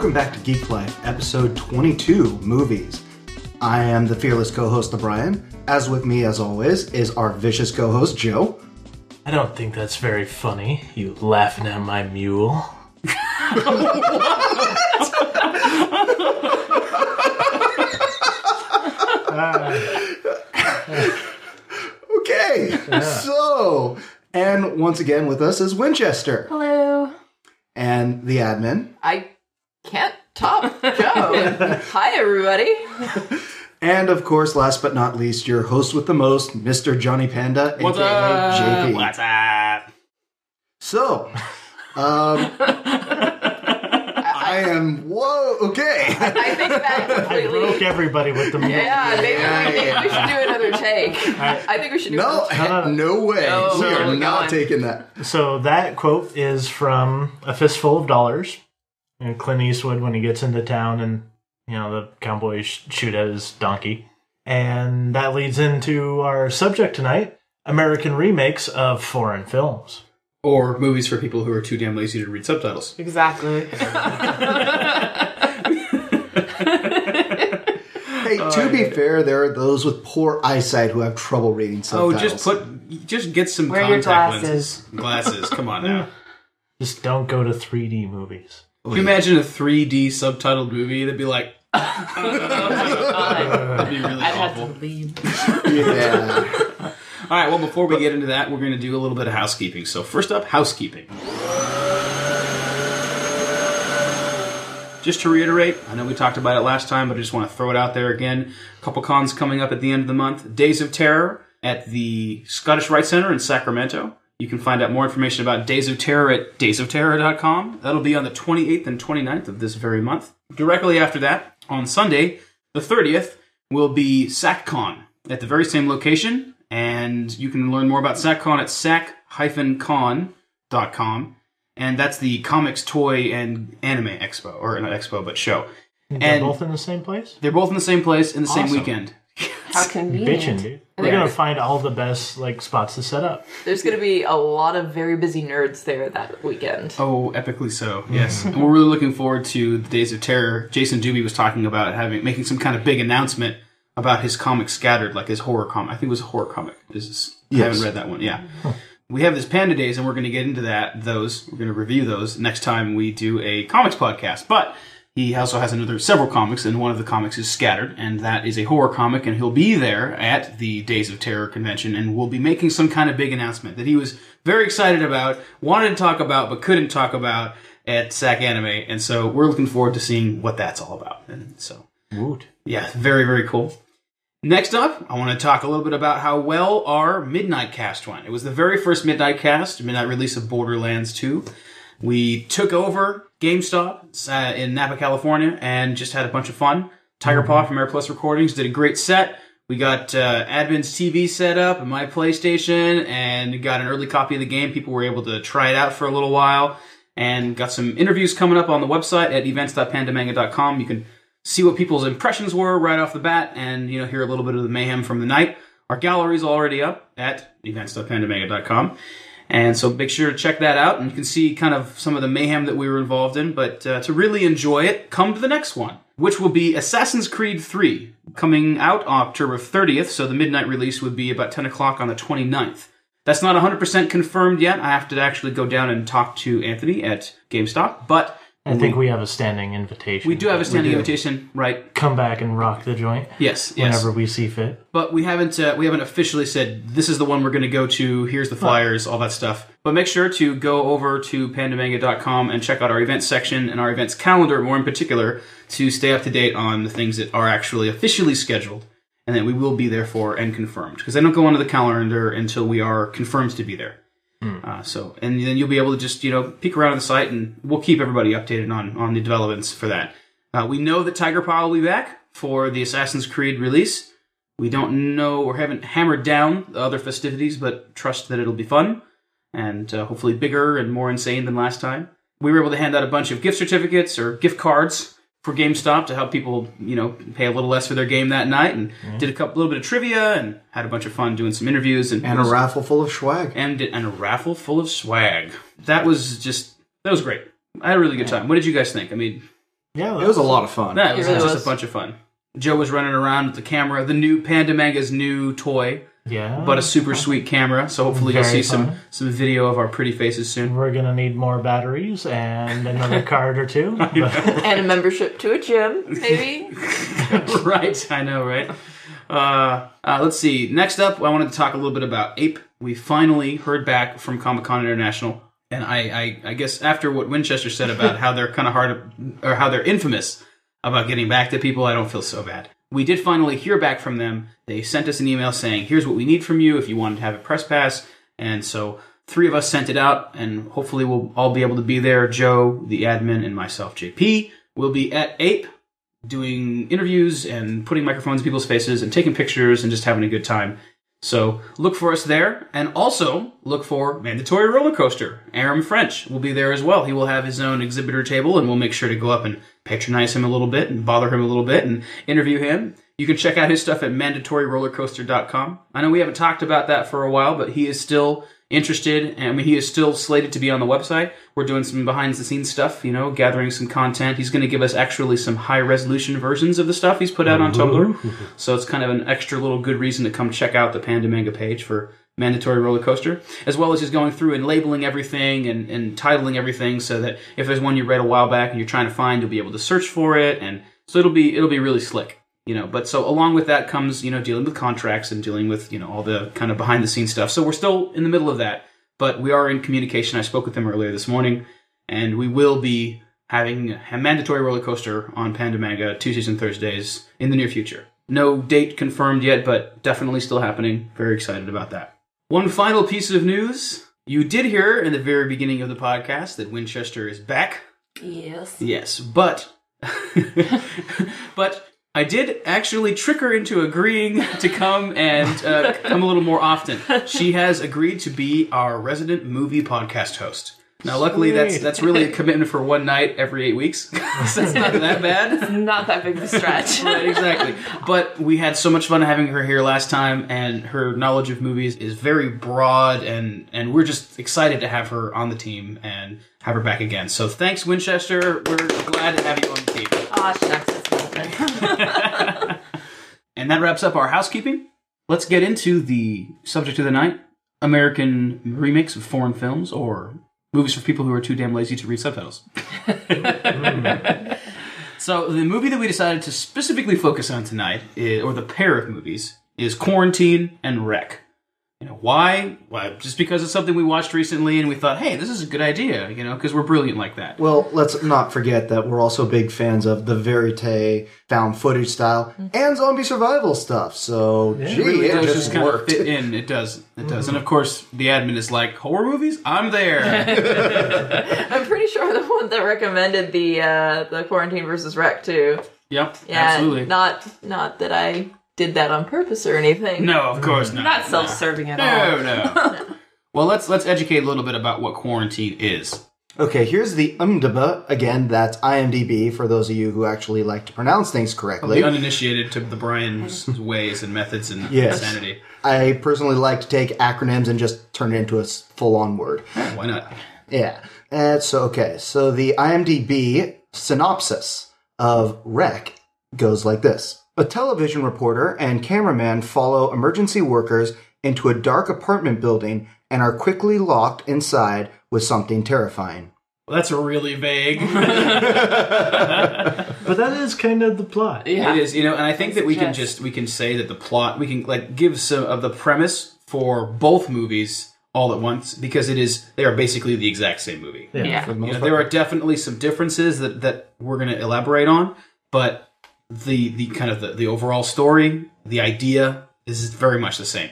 Welcome back to Geek Life, episode 22 Movies. I am the fearless co host, Brian. As with me, as always, is our vicious co host, Joe. I don't think that's very funny, you laughing at my mule. Okay, so, and once again with us is Winchester Hello. and the admin. I can't top Joe. Hi, everybody. And of course, last but not least, your host with the most, Mr. Johnny Panda, What's aka JP. What's up? So, um, I am. Whoa. Okay. I think that I broke everybody with the mule. Yeah, maybe, Yeah, maybe yeah. we should do another take. I think we should do No, another no, way. No, we where are are not going? taking that. So that quote is from A Fistful of Dollars. And Clint Eastwood when he gets into town and you know the cowboys shoot at his donkey. And that leads into our subject tonight, American remakes of foreign films. Or movies for people who are too damn lazy to read subtitles. Exactly. Hey, to be fair, there are those with poor eyesight who have trouble reading subtitles. Oh, just put, just get some Wear your contact glasses. lenses. Glasses, come on now. Just don't go to 3D movies. Can you imagine a 3D subtitled movie that'd be like, oh that'd be really I'd have awful. to leave. Yeah. All right, well, before we get into that, we're going to do a little bit of housekeeping. So, first up, housekeeping. Just to reiterate, I know we talked about it last time, but I just want to throw it out there again. A couple cons coming up at the end of the month. Days of Terror at the Scottish Rite Center in Sacramento. You can find out more information about Days of Terror at daysofterror.com. That'll be on the 28th and 29th of this very month. Directly after that, on Sunday, the 30th, will be SacCon at the very same location. And you can learn more about SacCon at sac-con.com. And that's the comics, toy, and anime expo, or not expo, but show. They're And- both in the same place? They're both in the same place in the same weekend. How convenient. Bitchin', dude. We're Yeah. gonna find all the best like spots to set up. There's going to be a lot of very busy nerds there that weekend. Oh, epically so. Mm-hmm. Yes, and we're really looking forward to the Days of Terror. Jason Doobie was talking about having making some kind of big announcement about his comic Scattered, like his horror comic. I think it was a horror comic. This is, I haven't read that one. Yeah, we have this Panda Days, and we're going to get into that. Those we're going to review those next time we do a comics podcast. But he also has another several comics, and one of the comics is Scattered, and that is a horror comic, and he'll be there at the Days of Terror convention, and will be making some kind of big announcement that he was very excited about, wanted to talk about, but couldn't talk about at SAC Anime, and so we're looking forward to seeing what that's all about. And so, Woot. yeah, very very cool. Next up, I want to talk a little bit about how well our Midnight Cast went. It was the very first Midnight Cast, midnight release of Borderlands 2. We took over GameStop uh, in Napa, California, and just had a bunch of fun. Tiger Paw from AirPlus Recordings did a great set. We got uh, Admin's TV set up and my PlayStation, and got an early copy of the game. People were able to try it out for a little while, and got some interviews coming up on the website at events.pandamanga.com. You can see what people's impressions were right off the bat, and you know hear a little bit of the mayhem from the night. Our gallery's already up at events.pandamanga.com. And so make sure to check that out, and you can see kind of some of the mayhem that we were involved in. But uh, to really enjoy it, come to the next one, which will be Assassin's Creed 3, coming out October 30th. So the midnight release would be about 10 o'clock on the 29th. That's not 100% confirmed yet. I have to actually go down and talk to Anthony at GameStop, but I think we have a standing invitation. we do have a standing invitation, right? come back and rock the joint Yes, yes. whenever we see fit. but we haven't uh, we haven't officially said this is the one we're going to go to. Here's the flyers, all that stuff. But make sure to go over to pandamanga.com and check out our events section and our events calendar, more in particular, to stay up to date on the things that are actually officially scheduled and that we will be there for and confirmed. Because they don't go onto the calendar until we are confirmed to be there. Uh, so, and then you'll be able to just you know peek around the site, and we'll keep everybody updated on on the developments for that. Uh, we know that Tiger Paw will be back for the Assassin's Creed release. We don't know or haven't hammered down the other festivities, but trust that it'll be fun and uh, hopefully bigger and more insane than last time. We were able to hand out a bunch of gift certificates or gift cards for GameStop to help people, you know, pay a little less for their game that night, and mm-hmm. did a couple, little bit of trivia and had a bunch of fun doing some interviews and And a raffle full of swag. and and a raffle full of swag. That was just that was great. I had a really good time. What did you guys think? I mean, Yeah, It was a lot of fun. That was, It really just a bunch of fun. Joe was running around with the camera, the new Panda Manga's new toy, yeah. but a super sweet camera. So hopefully you'll see some fun. some video of our pretty faces soon. We're gonna need more batteries and another card or two. And a membership to a gym, maybe. right, I know, right? Uh, uh, let's see. Next up, I wanted to talk a little bit about Ape. We finally heard back from Comic Con International, and I, I, I guess after what Winchester said about how they're kind of hard, or how they're infamous about getting back to people, I don't feel so bad. We did finally hear back from them. They sent us an email saying, "Here's what we need from you if you want to have a press pass," and so three of us sent it out, and hopefully we'll all be able to be there. Joe, the admin, and myself, JP, will be at Ape doing interviews and putting microphones in people's faces and taking pictures and just having a good time. So look for us there, and also look for Mandatory Roller Coaster. Aram French will be there as well. He will have his own exhibitor table, and we'll make sure to go up and patronize him a little bit and bother him a little bit and interview him. You can check out his stuff at mandatoryrollercoaster.com. I know we haven't talked about that for a while, but he is still interested. and I mean, he is still slated to be on the website. We're doing some behind the scenes stuff, you know, gathering some content. He's going to give us actually some high resolution versions of the stuff he's put out on Tumblr. So it's kind of an extra little good reason to come check out the Panda Manga page for Mandatory Roller Coaster, as well as he's going through and labeling everything and, and titling everything so that if there's one you read a while back and you're trying to find, you'll be able to search for it. And so it'll be, it'll be really slick you know but so along with that comes you know dealing with contracts and dealing with you know all the kind of behind the scenes stuff. So we're still in the middle of that but we are in communication. I spoke with them earlier this morning and we will be having a mandatory roller coaster on panda manga tuesdays and thursdays in the near future. No date confirmed yet but definitely still happening. Very excited about that. One final piece of news. You did hear in the very beginning of the podcast that winchester is back. Yes. Yes, but but I did actually trick her into agreeing to come and uh, come a little more often. She has agreed to be our resident movie podcast host. Now, luckily, that's Sweet. that's really a commitment for one night every eight weeks. so it's not that bad. It's not that big of a stretch. Right, exactly. But we had so much fun having her here last time, and her knowledge of movies is very broad, and and we're just excited to have her on the team and have her back again. So thanks, Winchester. We're glad to have you on the team. Aw, shucks, it's nothing. And that wraps up our housekeeping. Let's get into the subject of the night American remakes of foreign films or movies for people who are too damn lazy to read subtitles. so, the movie that we decided to specifically focus on tonight, is, or the pair of movies, is Quarantine and Rec. You know, why? Why? Just because it's something we watched recently and we thought, hey, this is a good idea, you know, because we're brilliant like that. Well, let's not forget that we're also big fans of the verite found footage style and zombie survival stuff. So, gee, It really it does just just kind of fit in. It does. It does. And of course, the admin is like, horror movies? I'm there. I'm pretty sure the one that recommended the uh, the quarantine versus rec too. yep, Yeah, absolutely. Not not that I did that on purpose or anything. no, of course not. Not self-serving at all. No, no. well, let's let's educate a little bit about what quarantine is. Okay, here's the IMDb. Again, that's IMDb for those of you who actually like to pronounce things correctly. The uninitiated to the Brian's ways and methods and Yes. insanity. I personally like to take acronyms and just turn it into a full on word. Why not? Yeah. Uh, so, okay. So the IMDb synopsis of Rec goes like this A television reporter and cameraman follow emergency workers into a dark apartment building and are quickly locked inside with something terrifying. Well, that's really vague. but that is kind of the plot. Yeah. It is, you know, and I think that we can just we can say that the plot we can like give some of the premise for both movies all at once because it is they are basically the exact same movie. Yeah. For the You know, part. there are definitely some differences that, that we're going to elaborate on, but the the kind of the, the overall story, the idea is very much the same.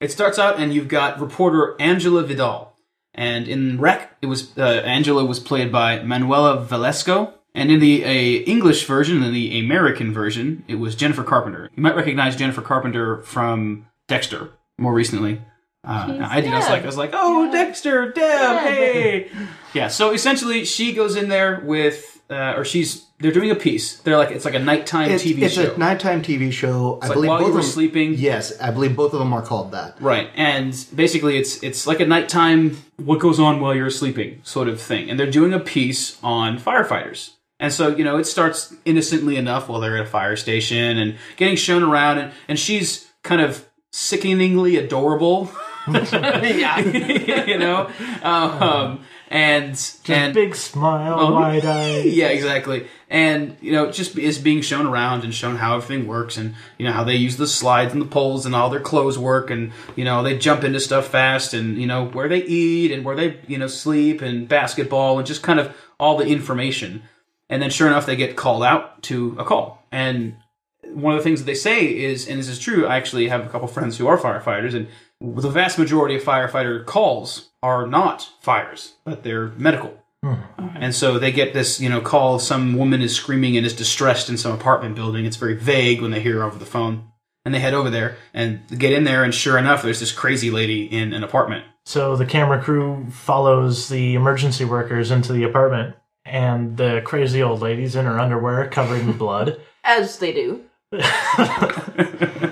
It starts out and you've got reporter Angela Vidal, and in Rec, it was uh, Angela was played by Manuela Velasco, and in the uh, English version, in the American version, it was Jennifer Carpenter. You might recognize Jennifer Carpenter from Dexter more recently. Uh, I did. I was like, I was like, oh, Yeah. Dexter, Deb, Deb. hey. Yeah. So essentially, she goes in there with, uh, or she's they're doing a piece. They're like it's like a nighttime It's, TV it's show. It's a nighttime TV show. I like believe while both you were of them, sleeping. Yes, I believe both of them are called that. Right, and basically it's it's like a nighttime what goes on while you're sleeping sort of thing, and they're doing a piece on firefighters. And so, you know, it starts innocently enough while they're at a fire station and getting shown around, and, and she's kind of sickeningly adorable. yeah. you know? Um, and, Just and big smile, Oh. wide eye. yeah, exactly. And you know, just is being shown around and shown how everything works, and you know how they use the slides and the poles and all their clothes work, and you know they jump into stuff fast, and you know where they eat and where they you know sleep and basketball and just kind of all the information. And then, sure enough, they get called out to a call, and one of the things that they say is, and this is true, I actually have a couple friends who are firefighters, and the vast majority of firefighter calls are not fires, but they're medical. Hmm. And so they get this, you know, call. Some woman is screaming and is distressed in some apartment building. It's very vague when they hear her over the phone. And they head over there and get in there, and sure enough, there's this crazy lady in an apartment. So the camera crew follows the emergency workers into the apartment, and the crazy old lady's in her underwear covered in blood. As they do.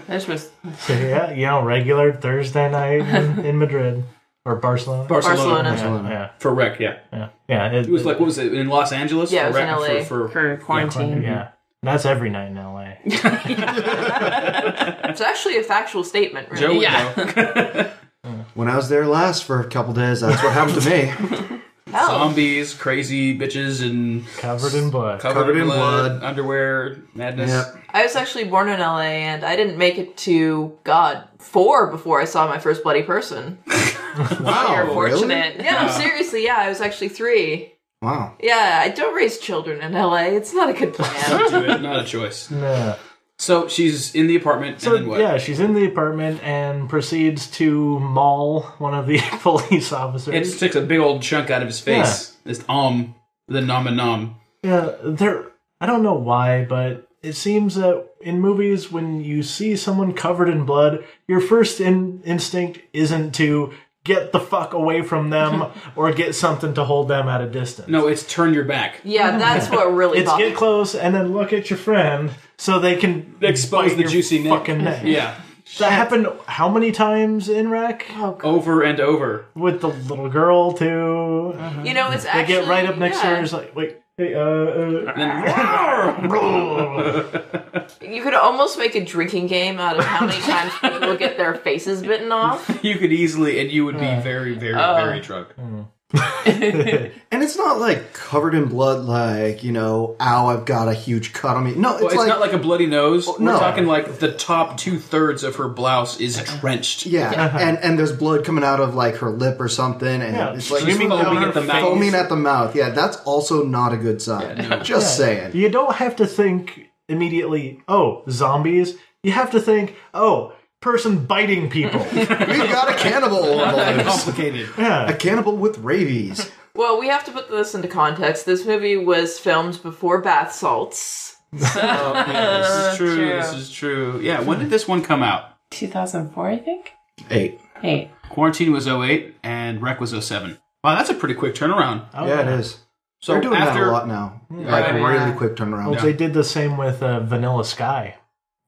This was So yeah, you know, regular Thursday night in, in Madrid or Barcelona. Barcelona. Yeah, yeah, For rec, yeah. yeah, yeah. It was like, what was it, in Los Angeles? Yeah, it For was in LA. For, for, for quarantine. yeah. That's every night in LA. It's actually a factual statement, really. Joe Yeah. When I was there last for a couple days, that's what happened to me. Hell. Zombies, crazy bitches, and Covered in blood. covered, Covered in in blood, blood. underwear, madness. Yep. I was actually born in LA and I didn't make it to, God, four before I saw my first bloody person. Wow, You're really? fortunate. Yeah, no, seriously, yeah, I was actually three. Wow. Yeah, I don't raise children in LA. It's not a good plan. Do it, not a choice. Yeah. So she's in the apartment, So and then what? yeah, she's in the apartment and proceeds to maul one of the police officers. It officers. sticks a big old chunk out of his face. This um, the nom and nom. Yeah, there. I don't know why, but it seems that in movies, when you see someone covered in blood, your first in- instinct isn't to get the fuck away from them or get something to hold them at a distance. No, it's turn your back. Yeah, that's what really it's bothered get close and then look at your friend so they can Expose the juicy neck. fucking neck. Yeah, That happened how many times in Rec? over and over. With the little girl too. You know, it's They actually get right up next to yeah. her. It's like, wait, hey, uh, uh, And then, You could almost make a drinking game out of how many times people get their faces bitten off. you could easily, and you would be very, very, uh. very drunk. Hmm. And it's not like covered in blood, like, you know, ow, I've got a huge cut on me. No, it's, Well, it's like, not like a bloody nose. We're no. talking like the top two thirds of her blouse is drenched. yeah, and and there's blood coming out of like her lip or something, and Yeah, it's like streaming foaming down at her the mouth. foaming at the mouth. Yeah, that's also not a good sign. Yeah, no. Just saying. You don't have to think immediately, oh, zombies. You have to think, oh, person biting people. We've got a cannibal on the loose. Complicated. A cannibal with rabies. Well, we have to put this into context. This movie was filmed before bath salts. Oh, yeah, this is true. True. This is true. Yeah, when did this one come out? 2004, I think. Eight. Hey, Quarantine was 08 and Rec was 07. Wow, that's a pretty quick turnaround. Oh, yeah, it is. So They're doing after that a lot now. Like Yeah. really quick turnaround. Well, they did the same with uh, Vanilla Sky.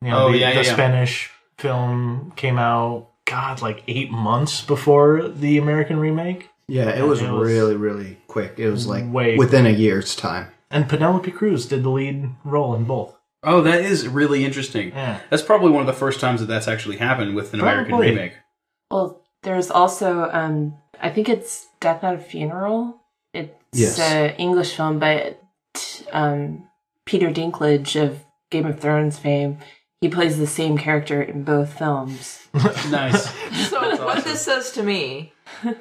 You know, Oh, the, yeah, the yeah, yeah. Spanish film came out, God, like eight months before the American remake. Yeah, it was, it was really, really quick. It was like way within a year's time. And Penelope Cruz did the lead role in both. Oh, that is really interesting. Yeah. That's probably one of the first times that that's actually happened with an American remake. well, there's also um, I think it's Death at a Funeral. It's Yes. an English film, but um, Peter Dinklage of Game of Thrones fame, he plays the same character in both films. Nice. So what this says to me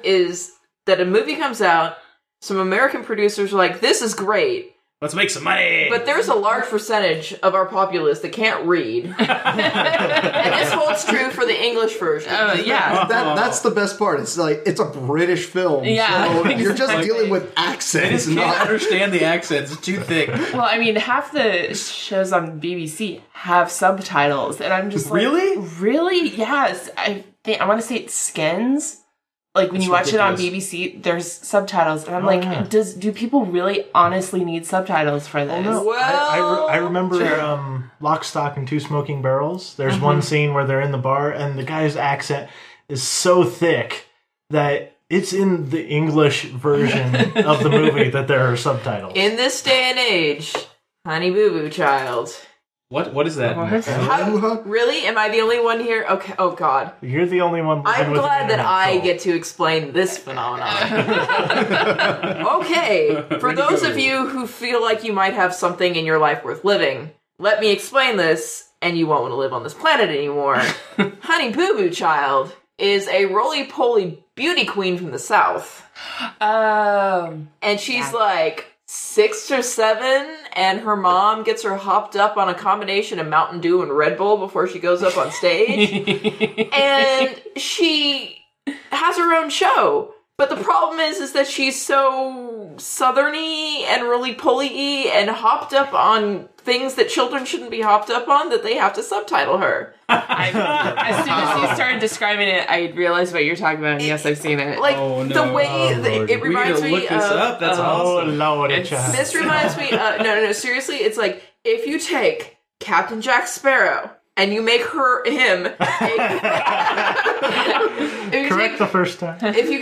is that a movie comes out, some American producers are like, "This is great," Let's make some money. but there's a large percentage of our populace that can't read, and this holds true for the English version. Oh yeah, That that's the best part. It's like it's a British film. Yeah, so you're just dealing with I accents, just can't not understand the accents. It's too thick. Well, I mean, half the shows on BBC have subtitles, and I'm just like, Really? really? Yes. I think I want to say it's Skins. Like when That's you watch it on. BBC, there's subtitles, and I'm Oh, like, yeah. does do people really honestly need subtitles for this? Oh, no. Well, I, I, re- I remember um, Lock, Stock, and Two Smoking Barrels. There's one scene where they're in the bar, and the guy's accent is so thick that It's in the English version of the movie that there are subtitles. In this day and age, Honey Boo Boo Child. What? What is that? What? How, really? Am I the only one here? Okay. Oh God. You're the only one. I'm glad that I soul. get to explain this phenomenon. okay, for those of you who feel like you might have something in your life worth living, let me explain this, and you won't want to live on this planet anymore. Honey Boo Boo Child is a roly poly beauty queen from the South, Oh. and she's like six or seven, and her mom gets her hopped up on a combination of Mountain Dew and Red Bull before she goes up on stage and she has her own show. But the problem is, is that she's so southerny and really pulley and hopped up on things that children shouldn't be hopped up on that they have to subtitle her. I, as soon as you started describing it, I realized what you're talking about. and Yes, I've seen it. Like Oh, no. the way Oh, that Lord. it We reminds need to me this of. up. That's uh, Oh awesome. lord, It's- This reminds me. Uh, no, no, no. Seriously, it's like if you take Captain Jack Sparrow and you make her him. a- If you Correct take- the first time. if you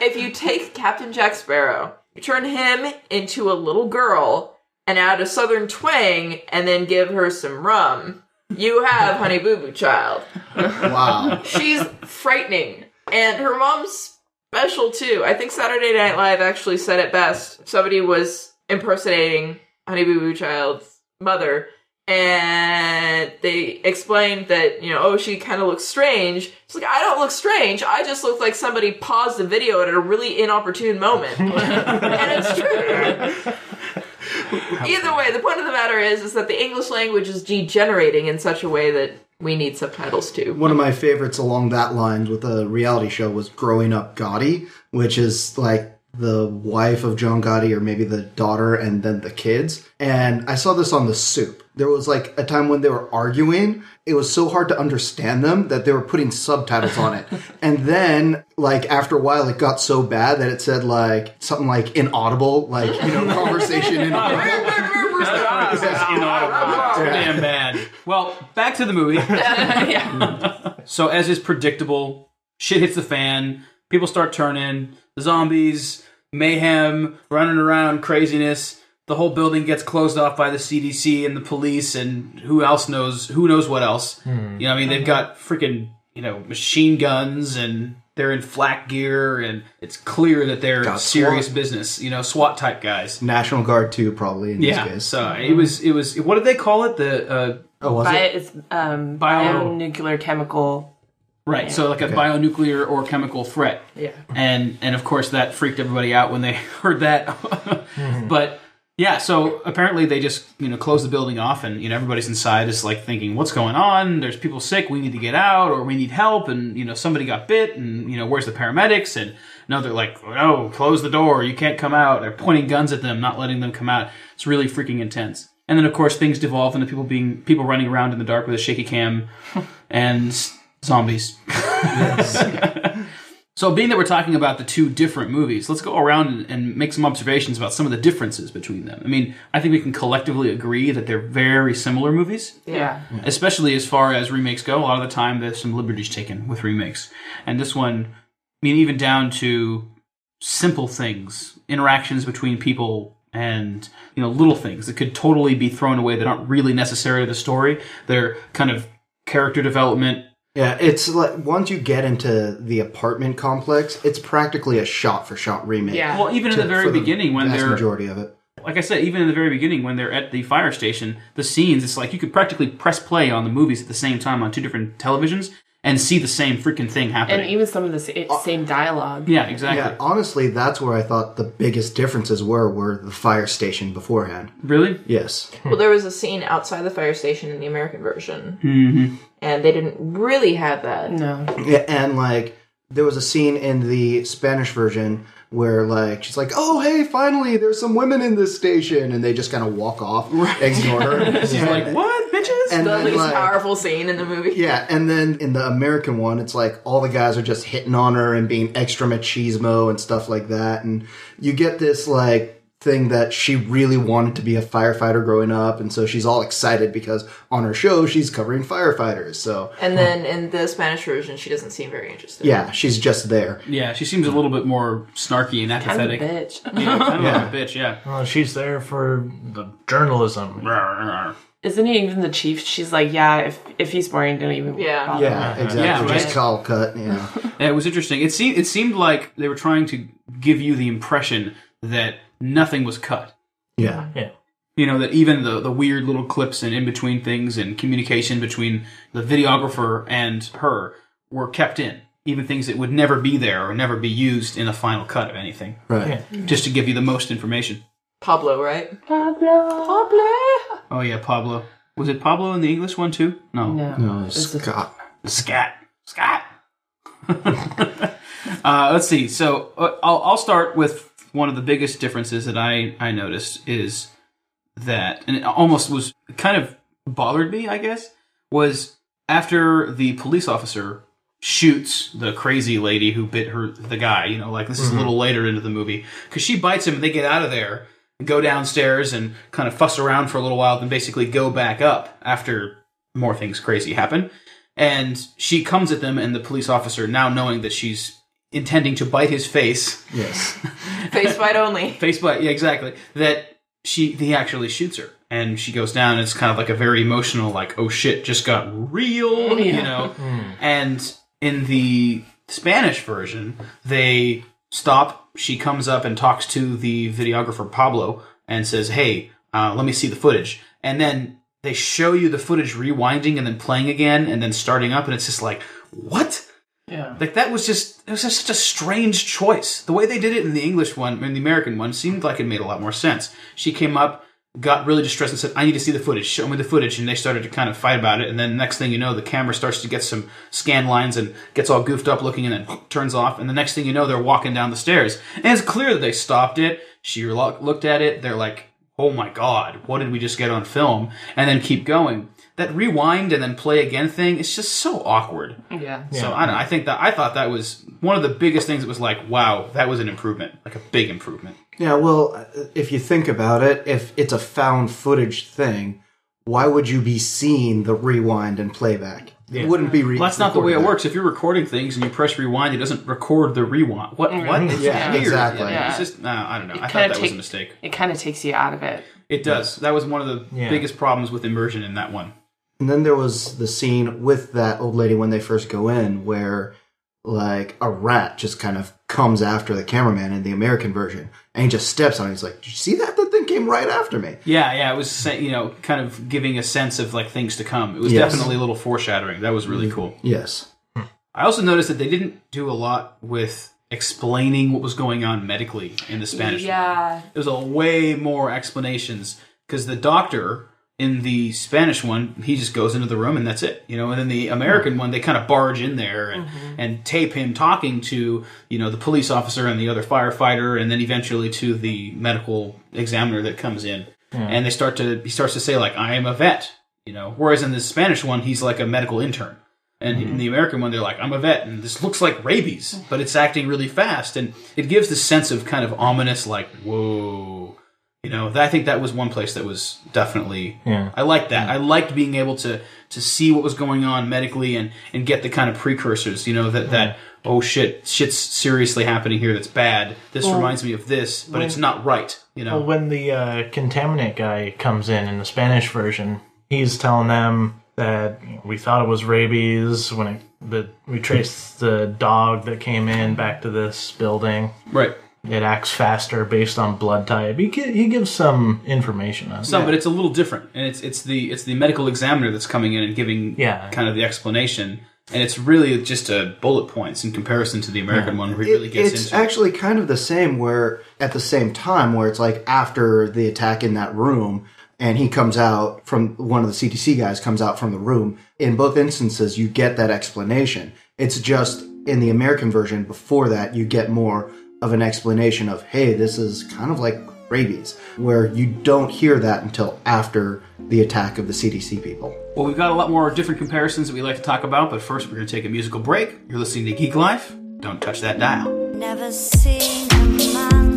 if you take Captain Jack Sparrow, you turn him into a little girl and add a southern twang and then give her some rum, you have Honey Boo Boo Child. Wow. She's frightening. And her mom's special too. I think Saturday Night Live actually said it best. Somebody was impersonating Honey Boo Boo Child's mother. And they explained that, you know, oh, she kind of looks strange. She's like, I don't look strange. I just look like somebody paused the video at a really inopportune moment. and it's true. Either way, the point of the matter is, is that the English language is degenerating in such a way that we need subtitles too. One of my favorites along that lines with a reality show was Growing Up Gotti, which is like the wife of John Gotti or maybe the daughter and then the kids. And I saw this on The Soup. There was like a time when they were arguing. It was so hard to understand them that they were putting subtitles on it. And then like after a while it got so bad that it said like something like inaudible, like, you know, conversation inaudible. That's inaudible. Damn bad. Well, back to the movie. So, as is predictable, shit hits the fan. People start turning. Zombies, mayhem, running around, craziness. The whole building gets closed off by the CDC and the police, and who else knows? Who knows what else? You know, I mean, they've got freaking you know machine guns, and they're in flak gear, and it's clear that they're Got serious SWAT. business. You know, SWAT type guys. National Guard too, probably in this Yeah. case. So it was. It was. What did they call it? The uh, oh, was Bio, it? it's um, Bio- bionuclear chemical. Right, so like a bionuclear or chemical threat. Yeah. And and of course that freaked everybody out when they heard that. Mm-hmm. But yeah, so apparently they just, you know, closed the building off and you know everybody's inside is like thinking, What's going on? There's people sick, we need to get out, or we need help and you know, somebody got bit and you know, where's the paramedics? And no, they're like, No, close the door, you can't come out. They're pointing guns at them, not letting them come out. It's really freaking intense. And then of course things devolve into people being people running around in the dark with a shaky cam and s- zombies. So, being that we're talking about the two different movies, let's go around and, and make some observations about some of the differences between them. I mean, I think we can collectively agree that they're very similar movies, Yeah. especially as far as remakes go. A lot of the time, there's some liberties taken with remakes. And this one, I mean, even down to simple things, interactions between people, and, you know, little things that could totally be thrown away that aren't really necessary to the story. They're kind of character development, Yeah, it's like once you get into the apartment complex, it's practically a shot for shot remake. Yeah. Well, even in to- the very for beginning, when vast they're majority of it. like I said, even in the very beginning, when they're at the fire station, the scenes, it's like you could practically press play on the movies at the same time on two different televisions and see the same freaking thing happening. And even some of the sa- same dialogue. yeah, exactly. Yeah, honestly, that's where I thought the biggest differences were were the fire station beforehand. Really? Yes. Well, there was a scene outside the fire station in the American version, Mm-hmm. and they didn't really have that. No. Yeah, and like there was a scene in the Spanish version where like she's like, "Oh, hey, finally, there's some women in this station," and they just kind of walk off, ignore her. She's like, what, bitches? and The then, least like, powerful scene in the movie. Yeah, and then in the American one, it's like all the guys are just hitting on her and being extra machismo and stuff like that, and you get this like thing that she really wanted to be a firefighter growing up, and so she's all excited because on her show she's covering firefighters. So And then in the Spanish version, she doesn't seem very interested. yeah, she's just there. Yeah, she seems a little bit more snarky and Kind of a apathetic. bitch. Yeah, kind of Yeah. like a bitch. Yeah. Well, she's there for the journalism. Isn't he even the chief? She's like, yeah, if if he's boring, don't even. Yeah. bother. Yeah, exactly. Yeah, just call cut. Yeah, Yeah, it was interesting. It seemed it seemed like they were trying to give you the impression that nothing was cut. yeah, Yeah. You know that even the the weird little clips and in between things and communication between the videographer and her were kept in. Even things that would never be there or never be used in a final cut of anything, right. just to give you the most information. Pablo, right? Pablo. Pablo. Oh yeah, Pablo. Was it Pablo in the English one too? No. No. No, It's a- Scott. Scat. Scat. uh, let's see. So uh, I'll, I'll start with one of the biggest differences that I, I noticed is that, and it almost was kind of bothered me, I guess, was after the police officer shoots the crazy lady who bit her the guy. You know, like this is a mm-hmm. little later into the movie because she bites him and they get out of there. and Go downstairs and kind of fuss around for a little while, then basically go back up after more things crazy happen. And she comes at them, and the police officer, now knowing that she's intending to bite his face, Yes. Face bite only. face bite, yeah, exactly, that she he actually shoots her, and she goes down. And it's kind of like a very emotional, like, oh shit, just got real, you know. And in the Spanish version, they stop. She comes up and talks to the videographer Pablo and says, "Hey, uh, let me see the footage." And then they show you the footage rewinding and then playing again and then starting up, and it's just like, what? Yeah. Like that was just it was just such a strange choice. The way they did it in the English one, in the American one, seemed like it made a lot more sense. She came up, got really distressed, and said, "I need to see the footage. Show me the footage." And they started to kind of fight about it. And then next thing you know, the camera starts to get some scan lines and gets all goofed up looking, and then turns off. And the next thing you know, they're walking down the stairs, and it's clear that they stopped it. She looked at it. They're like, "Oh my god, what did we just get on film?" And then keep going. That rewind and then play again thing, is just so awkward. Yeah. So I don't know. I think that I thought that was one of the biggest things. That was like, wow, that was an improvement, like a big improvement. Yeah, well, uh, if you think about it, if it's a found footage thing, why would you be seeing the rewind and playback? It wouldn't be. Re- Well, that's not the way it recorded works. If you're recording things and you press rewind, it doesn't record the rewind. What? Mm-hmm. What? It's Yeah, weird. exactly. It's just no, I don't know. I thought kinda that was a take- mistake. It kind of takes you out of it. It does. That was one of the Yeah. biggest problems with immersion in that one. And then there was the scene with that old lady when they first go in, where like a rat just kind of comes after the cameraman in the American version, and he just steps on it. He's like, "Did you see that? That thing came right after me." Yeah, yeah. It was you know kind of giving a sense of like things to come. It was Yes. definitely a little foreshadowing. That was really mm-hmm. cool. Yes. I also noticed that they didn't do a lot with explaining what was going on medically in the Spanish. one. Yeah. There's a way more explanations because the doctor in the Spanish one, he just goes into the room and that's it, you know. And then the American hmm. one, they kind of barge in there and, mm-hmm. and tape him talking to you know the police officer and the other firefighter, and then eventually to the medical examiner that comes in, hmm. and they start to he starts to say like I am a vet, you know. Whereas in the Spanish one, he's like a medical intern. And in hmm. the American one, they're like, I'm a vet, and this looks like rabies, but it's acting really fast. And it gives the sense of kind of ominous, like, whoa. You know, I think that was one place that was definitely. Yeah. I liked that. I liked being able to to see what was going on medically and and get the kind of precursors. You know that that oh shit, shit's seriously happening here. That's bad. This reminds me of this, but it's not right. You know. Well, when the uh, contaminant guy comes in in the Spanish version, he's telling them that we thought it was rabies when it, the, we traced the dog that came in back to this building. right. It acts faster based on blood type. He, he gives some information on Some, but it's a little different, and it's it's the it's the medical examiner that's coming in and giving Yeah. kind of the explanation, and it's really just a bullet points in comparison to the American one, where he really gets it's into. it. actually kind of the same where at the same time where it's like after the attack in that room and he comes out from one of the CDC guys comes out from the room in both instances you get that explanation it's just in the American version before that you get more of an explanation of hey this is kind of like rabies where you don't hear that until after the attack of the CDC people Well, we've got a lot more different comparisons that we like to talk about, but first we're going to take a musical break. You're listening to Geek Life. Don't touch that dial. Never seen a man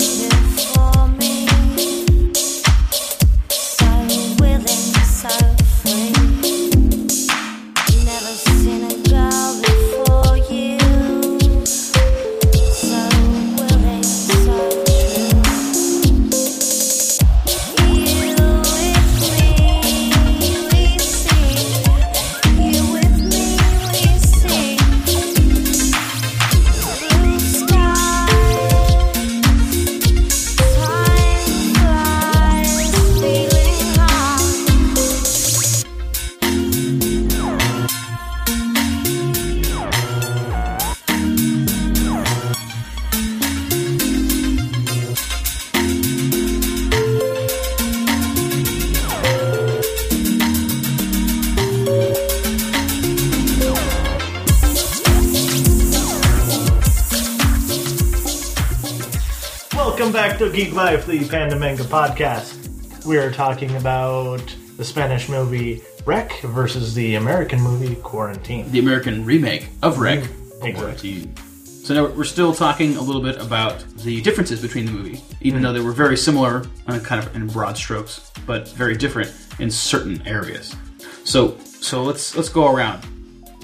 back to Geek Life, the Panda Manga podcast. We are talking about the Spanish movie Rec versus the American movie Quarantine. the American remake of Rec. Exactly. Quarantine. So now we're still talking a little bit about the differences between the movie, even though they were very similar, uh, kind of in broad strokes, but very different in certain areas. So, so let's let's go around.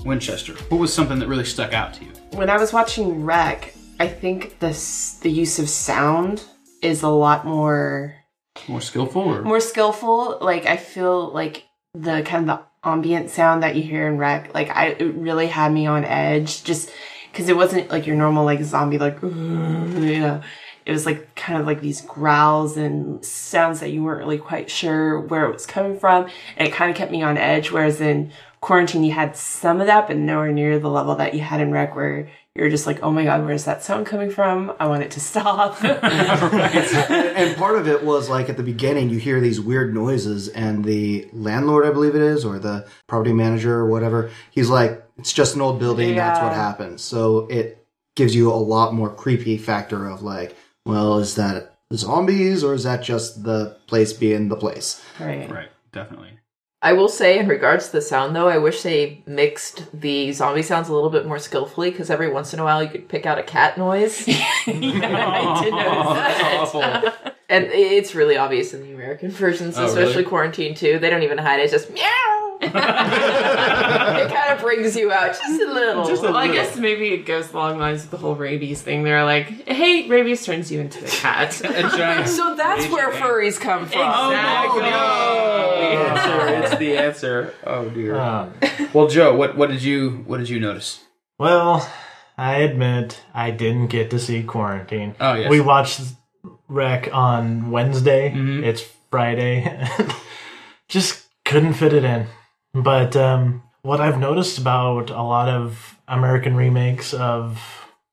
Winchester, what was something that really stuck out to you? When I was watching Rec, I think the s- the use of sound is a lot more More skillful, or more skillful. Like I feel like the kind of the ambient sound that you hear in rec like I it really had me on edge, just because it wasn't like your normal like zombie like you know. It was like kind of like these growls and sounds that you weren't really quite sure where it was coming from, and it kind of kept me on edge. Whereas in quarantine, you had some of that, but nowhere near the level that you had in rec where you're just like, oh my god, where's that sound coming from? I want it to stop. and part of it was like at the beginning, you hear these weird noises, and the landlord, I believe it is, or the property manager or whatever, he's like, it's just an old building. That's what happens. So it gives you a lot more creepy factor of like, well, is that zombies or is that just the place being the place? right. right? Definitely. I will say, in regards to the sound, though, I wish they mixed the zombie sounds a little bit more skillfully because every once in a while you could pick out a cat noise. yeah, I did notice that. awful. And it's really obvious in the American versions, Oh, especially really? Quarantine too. They don't even hide it; it's just meow. it kind of brings you out just a little. Just a Well, I guess maybe it goes along the lines with the whole rabies thing. They're like, hey, rabies turns you into a cat. A giant. so that's where furries come from. Exactly. The answer. It's the answer. Oh dear. Um, Well, Joe, what what did you what did you notice? well, I admit I didn't get to see Quarantine. Oh, yes. We watched Rec on Wednesday. Mhm. It's Friday. Just couldn't fit it in. But um, what I've noticed about a lot of American remakes of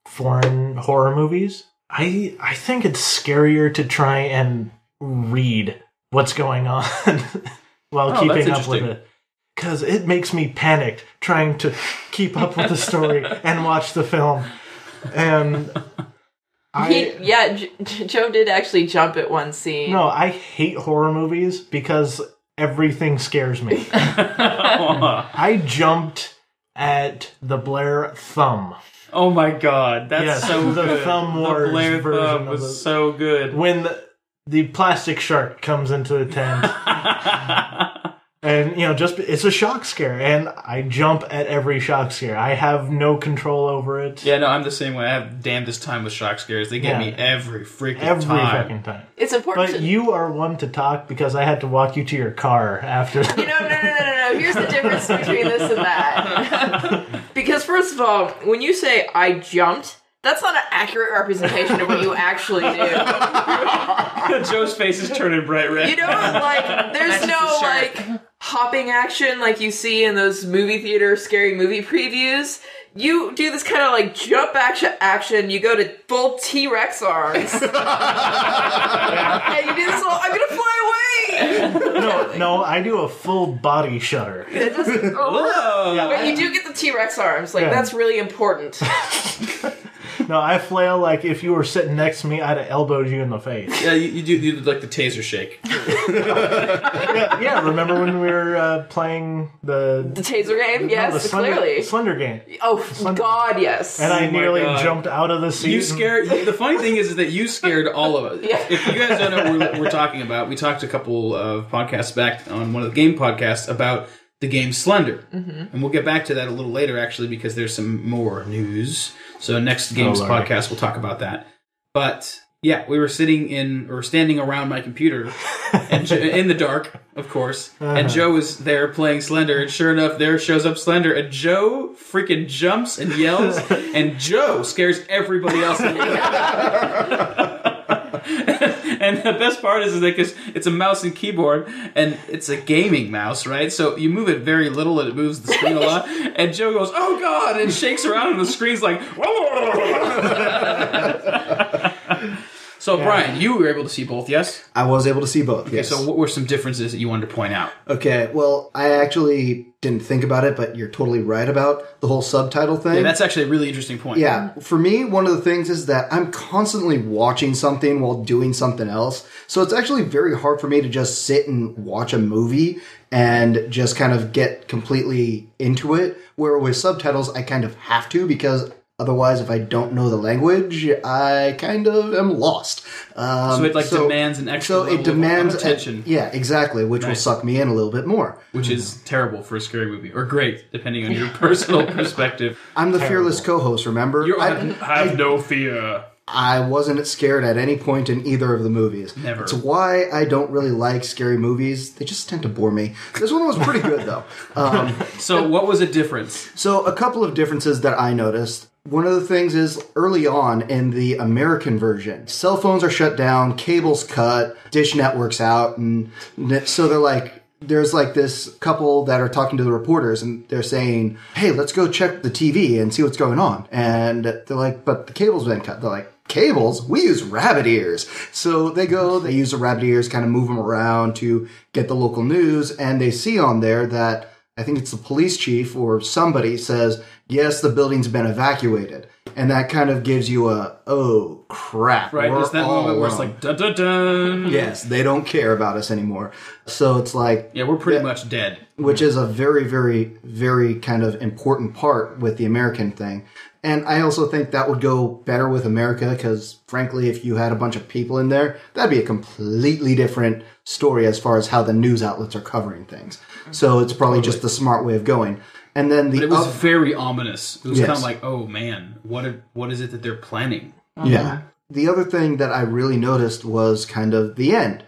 foreign horror movies, I I think it's scarier to try and read what's going on while Oh, keeping up with it. Because it makes me panicked trying to keep up with the story and watch the film. And I He, yeah, J- J- Joe did actually jump at one scene. no, I hate horror movies because everything scares me. I jumped at the Blair thumb oh my god, that's Yes, so the good. Thumb the Blair version Thumb of was the- so good. when the, the plastic shark comes into the tent. And you know, just it's a shock scare, and I jump at every shock scare. I have no control over it. yeah, no, I'm the same way. I have damnedest time with shock scares. They get Yeah. me every freaking every time. fucking time. It's important But to you are one to talk because I had to walk you to your car after. You know, no, no, no, no, no. Here's the difference between this and that. because first of all, when you say I jumped, that's not an accurate representation of what you actually do. Joe's face is turning bright red. You know, like there's no like hopping action like you see in those movie theater scary movie previews. You do this kind of like jump action action. You go to full T Rex arms, and you do this. Little, I'm gonna fly away. no, no, I do a full body shudder. It just- Whoa. But you do get the T Rex arms. Like Yeah. that's really important. No, I flail like if you were sitting next to me, I'd have elbowed you in the face. Yeah, you, you do you do like the taser shake. yeah, yeah. Remember when we were uh, playing the, The taser game, no, yes, the slender, clearly. slender game, Oh God, yes. and I Oh nearly God. jumped out of the seat. You scared. The funny thing is, is that you scared all of us. Yeah. If you guys don't know what we're, we're talking about, we talked a couple of podcasts back on one of the game podcasts about the game Slender, mm-hmm. and we'll get back to that a little later, actually, because there's some more news. So next oh, games Oh, podcast, we'll talk about that. But yeah, we were sitting in or standing around my computer, and Jo- in the dark, of course. And uh-huh. Joe was there playing Slender, and sure enough, there shows up Slender, and Joe freaking jumps and yells, and Joe scares everybody else. and the best part is, is that 'cause it's a mouse and keyboard, and it's a gaming mouse, right? So you move it very little, and it moves the screen a lot. And Joe goes, "Oh God!" and shakes around, and the screen's like. So, Brian, you were able to see both, yes? I was able to see both. Okay, yes. so what were some differences that you wanted to point out? okay. Well, I actually didn't think about it, but you're totally right about the whole subtitle thing. Yeah, that's actually a really interesting point. Yeah, for me, one of the things is that I'm constantly watching something while doing something else. So it's actually very hard for me to just sit and watch a movie and just kind of get completely into it. Where with subtitles, I kind of have to because otherwise, if I don't know the language, I kind of am lost. Um, So it, like, demands an extra So level it of demands attention. yeah, exactly, which will suck me in a little bit more. Which is terrible for a scary movie, or great, depending on your personal perspective. I'm the fearless co-host. Remember, You I- have no fear. I wasn't scared at any point in either of the movies. Never. It's why I don't really like scary movies. They just tend to bore me. This one was pretty good though. Um, So, what was a difference? so a couple of differences that I noticed. One of the things is early on in the American version, cell phones are shut down, cables cut, dish networks out, and so they're like, there's like this couple that are talking to the reporters and they're saying, Hey, let's go check the TV and see what's going on. And they're like, but the cable's been cut. They're like, cables? We use rabbit ears. So they go, they use the rabbit ears, kind of move them around to get the local news. And they see on there that I think it's the police chief or somebody says, yes, the building's been evacuated. And that kind of gives you a, oh crap. Right? There's that moment where it's alone." like, dun dun dun. yes, they don't care about us anymore. So it's like, Yeah, we're pretty Yeah. much dead. which is a very, very, very kind of important part with the American thing. And I also think that would go better with America because, frankly, if you had a bunch of people in there, that'd be a completely different story as far as how the news outlets are covering things. So it's probably just the smart way of going. And then the It was oth- very ominous. It was Yes. kind of like, oh man, what are, what is it that they're planning? Yeah. The other thing that I really noticed was kind of the end.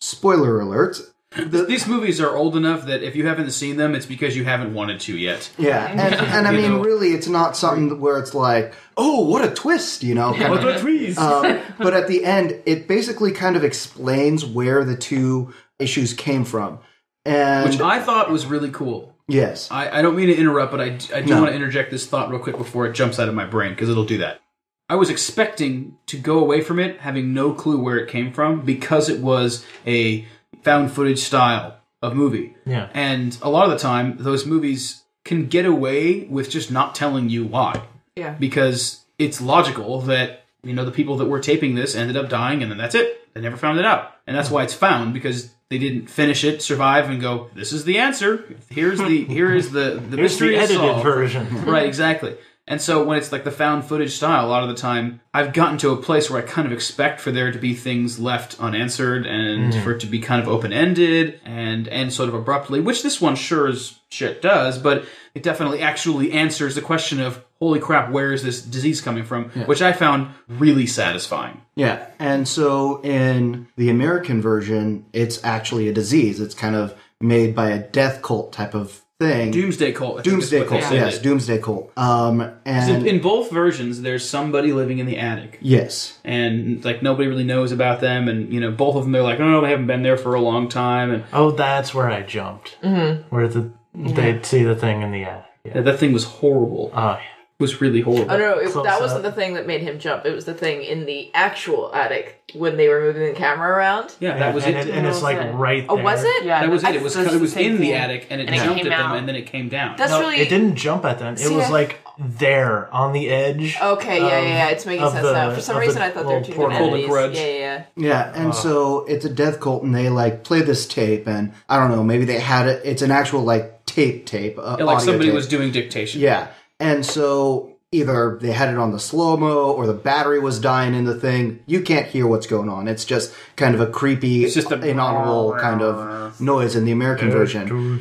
Spoiler alert. The, These movies are old enough that if you haven't seen them, it's because you haven't wanted to yet. yeah, and, and I You mean, know. really, it's not something where it's like, oh, what a twist, you know? kind of- trees? um, but at the end, it basically kind of explains where the two issues came from. And Which I thought was really cool. yes, I, I don't mean to interrupt, but I, I do No. want to interject this thought real quick before it jumps out of my brain because it'll do that. I was expecting to go away from it having no clue where it came from because it was a found footage style of movie. Yeah. And a lot of the time, those movies can get away with just not telling you why. Yeah. Because it's logical that, you know, the people that were taping this ended up dying and then that's it. They never found it out. And that's why it's found because they didn't finish it, survive, and go, this is the answer. Here's the, here is the, the mystery the edited solved." version. right, exactly. And so when it's like the found footage style, a lot of the time I've gotten to a place where I kind of expect for there to be things left unanswered and mm. for it to be kind of open ended and end sort of abruptly, which this one sure as shit does, but it definitely actually answers the question of holy crap, where is this disease coming from? Which I found really satisfying. yeah. And so in the American version, it's actually a disease. It's kind of made by a death cult type of thing. Doomsday Cult. I Doomsday cult. said Yes. Doomsday cult. Um, So and in both versions, there's somebody living in the attic. yes, and like nobody really knows about them and you know both of them they're like oh no, they haven't been there for a long time and Oh, that's where I jumped. Mm-hmm. Where the they'd see the thing in the attic. Yeah. that thing was horrible Oh, yeah. It was really horrible Oh no, it, Close that wasn't the thing that made him jump. It was the thing in the actual attic when they were moving the camera around. yeah that was and, it, It, and it's like it? right There. Oh, was it? Yeah, that was it it was that's it was the same in the thing. attic and it And jumped came at them and then it came down That's No, really it didn't jump at them. It See, was I- like there on the edge. okay. Yeah, yeah, yeah. It's making sense the- now. For some reason, the I thought they were two different portal. entities. Grudge. Yeah, yeah, yeah. And so it's a death cult, and they like play this tape, and I don't know, maybe they had it. It's an actual like tape tape. Uh, Yeah, like somebody tape. was doing dictation Yeah. And so either they had it on the slow mo or the battery was dying in the thing. You can't hear what's going on. It's just kind of a creepy, It's just a- inaudible kind of noise in the American version.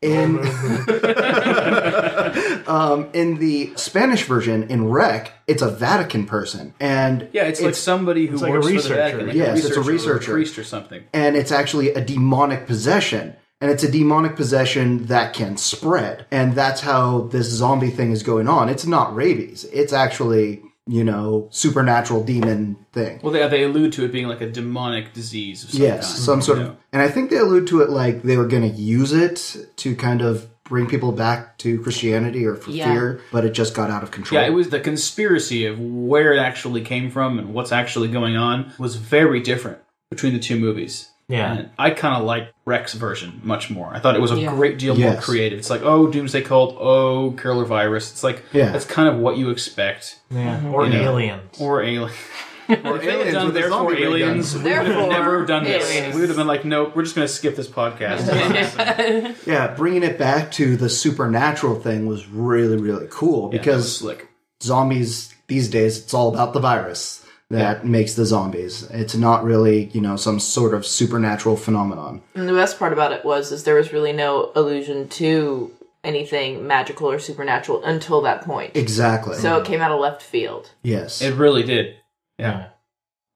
In um, in the Spanish version, in Rec, it's a Vatican person, and yeah it's, like somebody who like a works for the researcher. Vatican like Yes, a it's a researcher, or researcher. priest or something and it's actually a demonic possession. And it's a demonic possession that can spread. And that's how this zombie thing is going on. It's not rabies. It's actually, you know, supernatural demon thing. well they, they allude to it being like a demonic disease of some Yes, kind. some sort Yeah. of. And I think they allude to it like they were going to use it to kind of bring people back to Christianity or for Yeah. fear, but it just got out of control. Yeah, it was the conspiracy of where it actually came from and what's actually going on was very different between the two movies. Yeah. And I kind of like Rec's version much more. I thought it was a Yeah. great deal more creative. It's like, oh, Doomsday Cult, oh, Killer Virus. It's like, Yeah. that's kind of what you expect. Yeah. Mm-hmm. Or You know. aliens. Or Alien. Or If they had aliens done Therefore zombie ray gun. Aliens, we would have Therefore never done this. Aliens. We would have been like, nope, we're just going to skip this podcast. Yeah, bringing it back to the supernatural thing was really, really cool because because slick. zombies these days, it's all about the virus that makes the zombies. It's not really, you know, some sort of supernatural phenomenon. And the best part about it was is there was really no allusion to anything magical or supernatural until that point. Exactly. So it came out of left field. yes. It really did. Yeah.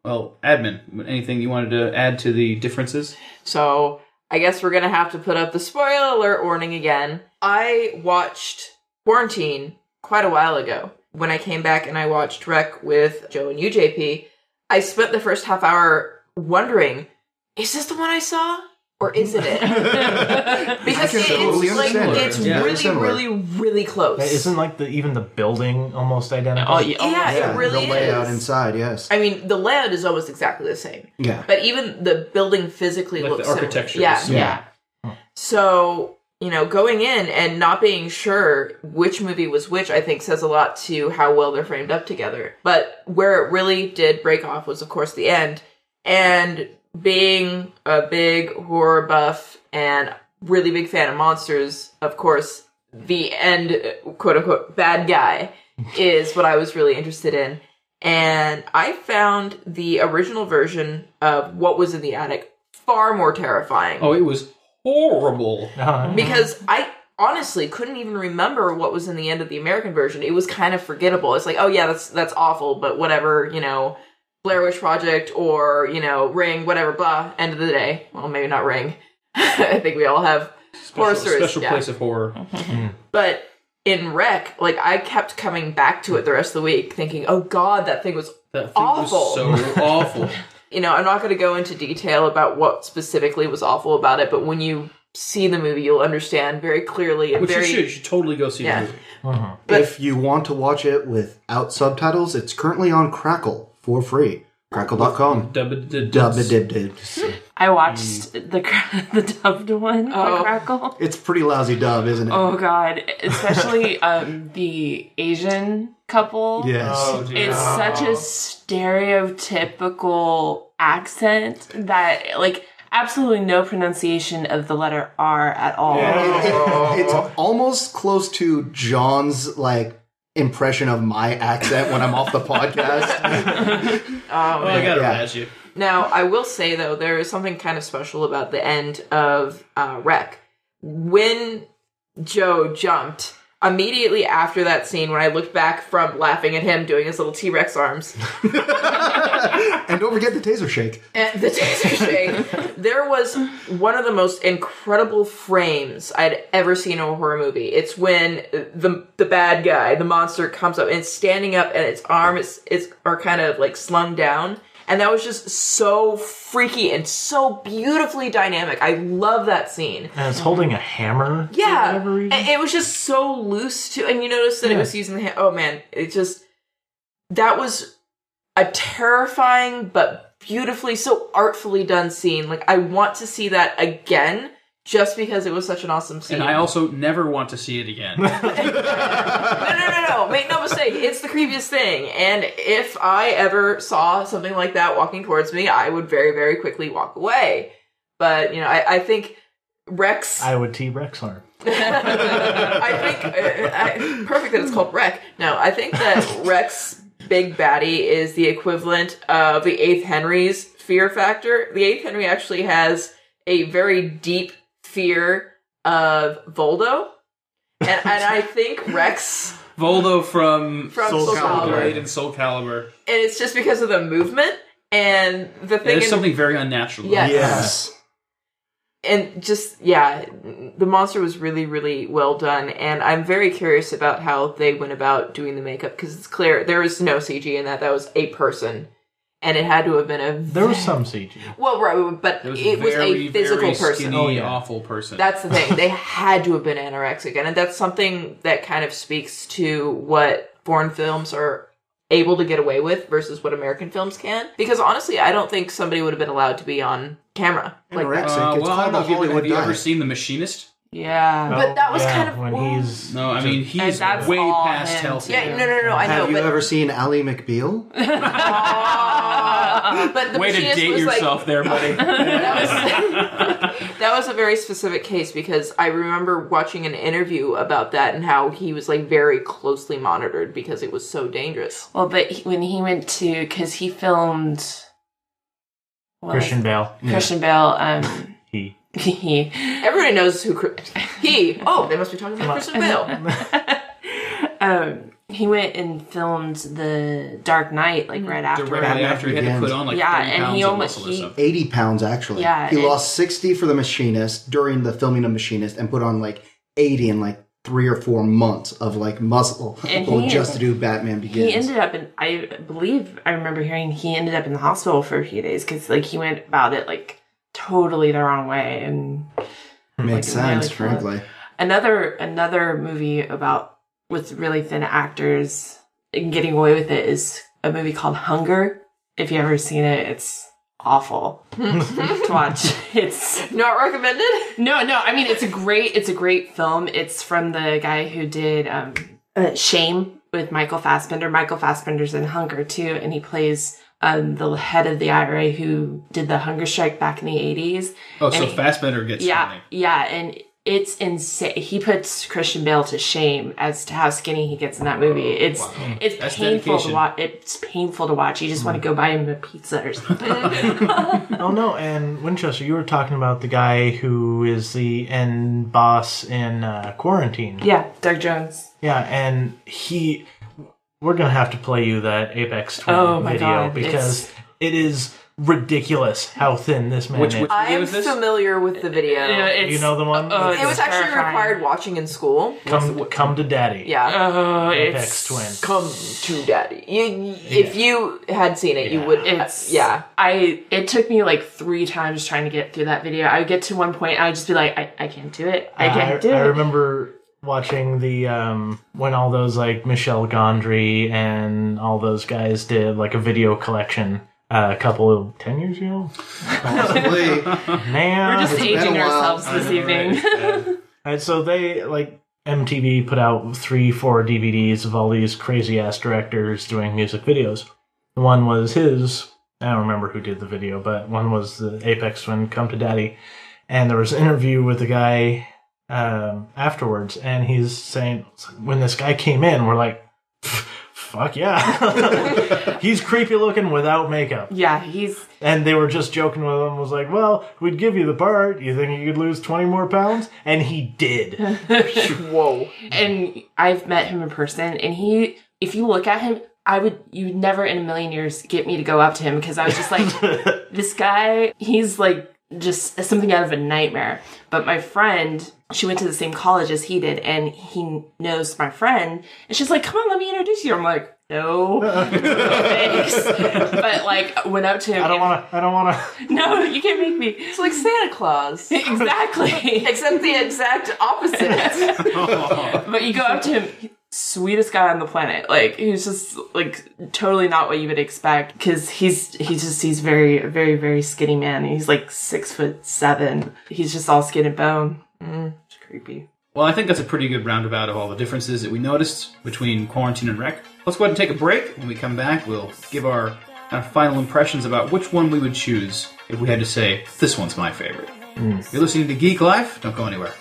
Well, admin, anything you wanted to add to the differences? So I guess we're gonna have to put up the spoiler alert warning again. I watched Quarantine quite a while ago. When I came back and I watched Rec with Joe and UJP, I spent the first half hour wondering, is this the one I saw? Or isn't it? because can it- totally it's like understand it's. Yeah. really, Similar. really, really close. Yeah, Isn't like the even the building almost identical? Oh, yeah. yeah, yeah, it really the layout is. inside, yes. I mean, the layout is almost exactly the same, yeah. but even the building physically Like the looks similar. architecture Yeah, is- Yeah. So, you know, going in and not being sure which movie was which, I think says a lot to how well they're framed up together. But where it really did break off was, of course, the end. And being a big horror buff and really big fan of monsters, of course, the end, quote unquote, bad guy is what I was really interested in. And I found the original version of what was in the attic far more terrifying Oh, it was horrible. Uh, because I honestly couldn't even remember what was in the end of the American version. It was kind of forgettable. It's like, oh yeah, that's that's awful, but whatever, you know, Blair Witch Project or you know, Ring, whatever, blah. End of the day, well, maybe not Ring. I think we all have horror Special, stories. special yeah. place of horror. But in Rec, like I kept coming back to it the rest of the week, thinking, oh god, that thing was That thing Awful. was so awful. you know, I'm not going to go into detail about what specifically was awful about it, but when you see the movie, you'll understand very clearly and Which very you should. You should totally go see Yeah. the movie. But- if you want to watch it without subtitles, it's currently on Crackle for free. Crackle.com. Dub- Dub dib dib. I watched the the dubbed one Oh. on Crackle. It's pretty lousy dub, isn't it? Oh god, especially um the Asian couple. Yes. Oh, dear. It's such a stereotypical accent that like absolutely no pronunciation of the letter R at all. It- it's almost close to John's like impression of my accent when I'm off the podcast. oh, Oh, I gotta Yeah. you. Now, I will say though, there is something kind of special about the end of uh, Rec. When Joe jumped, immediately after that scene, when I looked back from laughing at him doing his little T Rex arms and don't forget the taser shake. and the taser shake, there was one of the most incredible frames I'd ever seen in a horror movie. It's when the the bad guy, the monster, comes up and it's standing up, and its arms is is are kind of like slung down. And that was just so freaky and so beautifully dynamic. I love that scene. and it's holding a hammer. Yeah, and it was just so loose too. And you notice that it was using the hand. Oh man, it just that was a terrifying but beautifully so artfully done scene. Like I want to see that again, just because it was such an awesome scene. And I also never want to see it again. no, no, no, no. Make no mistake. It's the creepiest thing. And if I ever saw something like that walking towards me, I would very, very quickly walk away. But you know, I, I think Rex. I would T Rex arm. I think uh, I, perfect that it's called Rex. No, I think that Rex Big Baddie is the equivalent of the Eighth Henry's fear factor. The Eighth Henry actually has a very deep fear of Voldo, and, and I think Rex, Voldo from, From Soul Soul Calibur. Calibur, Blade and Soul Calibur. and it's just because of the movement and the thing. There's in- something very unnatural. Yes. Yes. and just yeah the monster was really really well done and i'm very curious about how they went about doing the makeup because it's clear there was no cg in that that was a person and it had to have been a There was some CG. well, right, but It was, it was very, a physical very person. Skinny, Oh, yeah. awful person. That's the thing. They had to have been anorexic, and that's something that kind of speaks to what foreign films are able to get away with versus what American films can. Because honestly, I don't think somebody would have been allowed to be on camera like that. Anorexic. Uh, it's well, I called don't know the if you, have you ever seen The Machinist? Yeah. But that was Yeah, kind of- when well- he's No, I mean he's way past him, healthy. Yeah, no, no, no, I know, Have you but ever seen Ally McBeal? But the Way to date was like- yourself there, buddy. that was that was a very specific case because I remember watching an interview about that and how he was like very closely monitored because it was so dangerous. Well, but he, when he went to, because he filmed what was Christian it? Bale. Christian Bale, um, He. he, Everybody knows who he. Oh, they must be talking about Christian Bale. um, he went and filmed the Dark Knight like right after. Directly Batman after he had to Begins. put on like Yeah, 30 and pounds he of almost- muscle or he- something. 80 pounds, actually. Yeah, He and- lost 60 for the machinist during the filming of Machinist and put on like 80 in like three or four months of like muscle And he- just to do Batman Begins. He ended up in, I believe, I remember hearing he ended up in the hospital for a few days because like he went about it like totally the wrong way. And Makes like, really sense, cool. frankly. another another movie about with really thin actors and getting away with it is a movie called Hunger. If you ever seen it, it's awful to watch. It's Not recommended. no, no. I mean, it's a great, it's a great film. It's from the guy who did um, uh, Shame with Michael Fassbender. Michael Fassbender's in Hunger too, and he plays um, the head of the IRA who did the hunger strike back in the eighties. Oh, so and he- Fassbender gets Yeah, skinny. yeah, and it's insane. He puts Christian Bale to shame as to how skinny he gets in that movie. It's it's That's painful dedication. to watch. It's painful to watch. You just want to go buy him a pizza or something. Oh no! And Winchester, you were talking about the guy who is the end boss in uh, Quarantine. yeah, Doug Jones. Yeah, and he. We're gonna have to play you that Aphex Twin Oh video God, because it's- it is ridiculous how thin this man Which- is. which- I'm this? familiar with the video. it's, you know the one? oh, it was actually terrifying. required watching in school. come, come to daddy. Yeah. Oh, Aphex it's Twin. Come to daddy. You, if you had seen it, you would. It's yeah. I. It took me like three times trying to get through that video. I would get to one point, I would just be like, I, I can't do it. I can't do I it. I remember watching the um when all those like Michel Gondry and all those guys did like a video collection uh, a couple of ten years ago. Possibly. Man, We're just It's been a aging while. ourselves this evening. right? And so they like MTV put out three, four DVDs of all these crazy ass directors doing music videos. One was his. I don't remember who did the video, but one was the Aphex Twin "Come to Daddy," and there was an interview with the guy um, afterwards, and he's saying when this guy came in, we're like, "Fuck yeah, he's creepy looking without makeup." yeah, he's And they were just joking with him, was like, well, we'd give you the part. You think you could lose 20 more pounds? And he did. Whoa. and I've met him in person, and he, if you look at him, I would, you never in a million years get me to go up to him because I was just like, this guy, he's like just something out of a nightmare. But my friend, she went to the same college as he did, and he knows my friend, and she's like, come on, let me introduce you. I'm like, no, thanks. but like, went up to him. I don't want to, I don't want to. No, you can't make me. It's like Santa Claus. exactly. Except the exact opposite. But you go up to him, sweetest guy on the planet. Like he's just like totally not what you would expect because he's he's just he's very very very skinny man. He's like six foot seven. He's just all skin and bone. Mm, it's creepy. Well, I think that's a pretty good roundabout of all the differences that we noticed between quarantine and rec. Let's go ahead and take a break. When we come back, we'll give our kind of final impressions about which one we would choose if we had to say, this one's my favorite. You're listening to Geek Life. Don't go anywhere.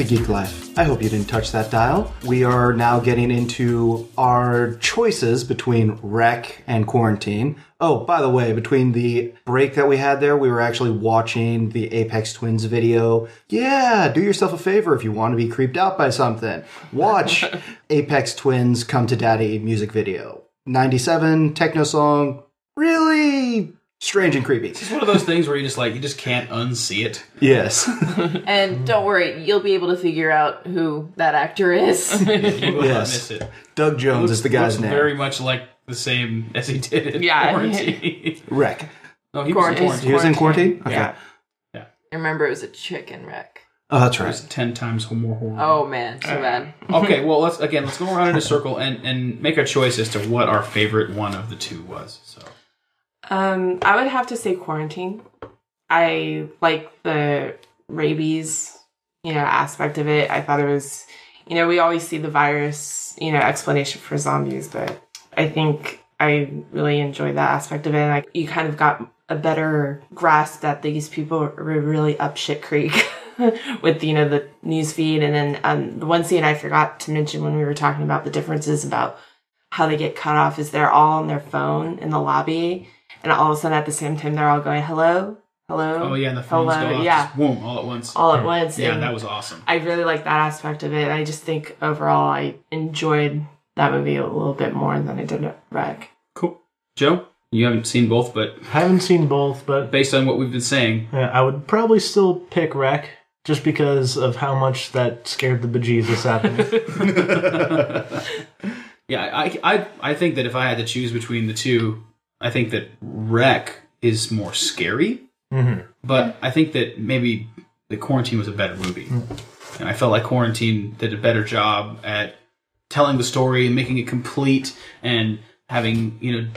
To Geek Life. I hope you didn't touch that dial. We are now getting into our choices between rec and quarantine. Oh, by the way, between the break that we had there, we were actually watching the Aphex Twin's video. Yeah, do yourself a favor if you want to be creeped out by something. Watch Aphex Twin's Come to Daddy music video. 97 techno song. Really strange and creepy. It's one of those things where you just like you just can't unsee it. Yes. And don't worry, you'll be able to figure out who that actor is. You will Yes. not miss it. Doug Jones is the guy's Looks name. Very much like the same as he did in Yeah. quarantine. Rec. no, he was in Quarantine. quarantine. He was in quarantine? Okay. Yeah. I remember it was a chicken wreck. Oh, that's It right. was ten times more horrible. Oh man, so bad. okay, well let's again let's go around in a circle and and make a choice as to what our favorite one of the two was. So Um, I would have to say quarantine. I like the rabies, you know, aspect of it. I thought it was, you know, we always see the virus, you know, explanation for zombies, but I think I really enjoyed that aspect of it. And like, you kind of got a better grasp that these people were really up shit creek with, you know, the news feed. And then um, the one scene I forgot to mention when we were talking about the differences about how they get cut off is they're all on their phone in the lobby and all of a sudden at the same time they're all going hello hello oh yeah, and the phones hello go off, yeah boom, all at once. all at once yeah, and that was awesome. i really like that aspect of it i just think overall i enjoyed that movie a little bit more than i did rec Cool, Joe. You haven't seen both, but I Haven't seen both, but based on what we've been saying, yeah, I would probably still pick Rec just because of how much that scared the bejesus out of me. yeah, I, I I think that if I had to choose between the two, I think that Rec is more scary, Mhm. but I think that maybe the Quarantine was a better movie, and I felt like Quarantine did a better job at telling the story and making it complete and having you know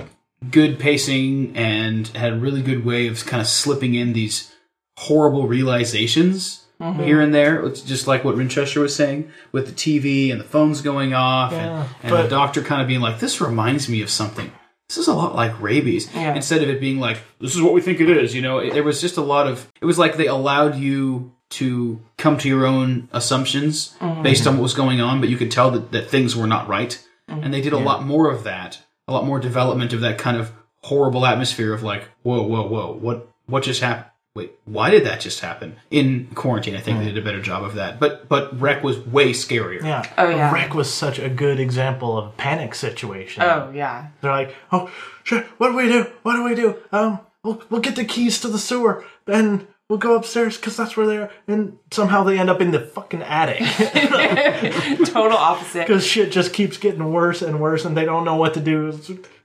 good pacing and had a really good way of kind of slipping in these horrible realizations here and there. It's just like what Winchester was saying with the TV and the phones going off Yeah, and, and but- the doctor kind of being like, "This reminds me of something." This is a lot like rabies. Yeah. Instead of it being like, "This is what we think it is," you know, it, there was just a lot of. It was like they allowed you to come to your own assumptions mm-hmm. based on what was going on, but you could tell that, that things were not right. And they did a mm-hmm. lot more of that, a lot more development of that kind of horrible atmosphere of like, whoa, whoa, whoa, what what just happened? Wait, why did that just happen? In quarantine, I think they did a better job of that. But but Rec was way scarier. Yeah. Oh, yeah. Rec was such a good example of a panic situation. oh yeah They're like, oh, shit, what do we do? What do we do? Um, we'll, we'll get the keys to the sewer, and we'll go upstairs because that's where they're. And somehow they end up in the fucking attic total opposite because shit just keeps getting worse and worse, and they don't know what to do.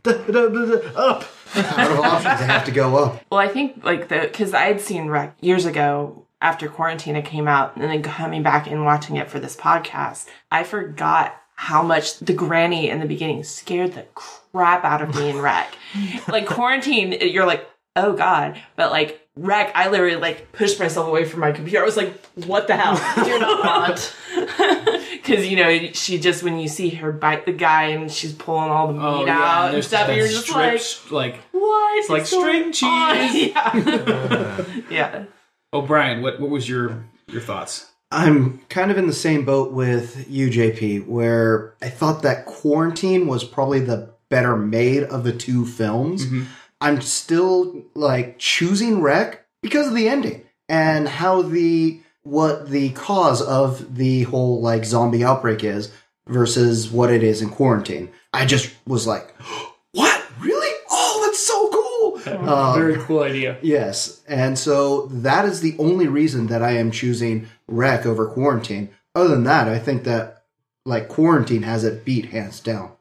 Up. Out of options, they have to go up. Well, I think like the because I had seen Rec years ago after quarantine it came out, and then coming back and watching it for this podcast, I forgot how much the granny in the beginning scared the crap out of me in Rec. like quarantine, you're like, oh god, but like Rec, I literally like pushed myself away from my computer. I was like, what the hell? Do not. Because you know she just when you see her bite the guy and she's pulling all the oh, meat Oh, out yeah, and stuff, that you're just like, strips, like what? It's like string cheese. yeah. yeah. Oh, Brian, what what was your your thoughts? I'm kind of in the same boat with you, JP, where I thought that Quarantine was probably the better made of the two films. Mm-hmm. I'm still like choosing Rec because of the ending and how the what the cause of the whole like zombie outbreak is versus what it is in Quarantine. I just was like, what? Really? Oh, that's so cool. Um, Very cool idea. Yes, and so that is the only reason that I am choosing Rec over Quarantine. Other than that, I think that like Quarantine has it beat hands down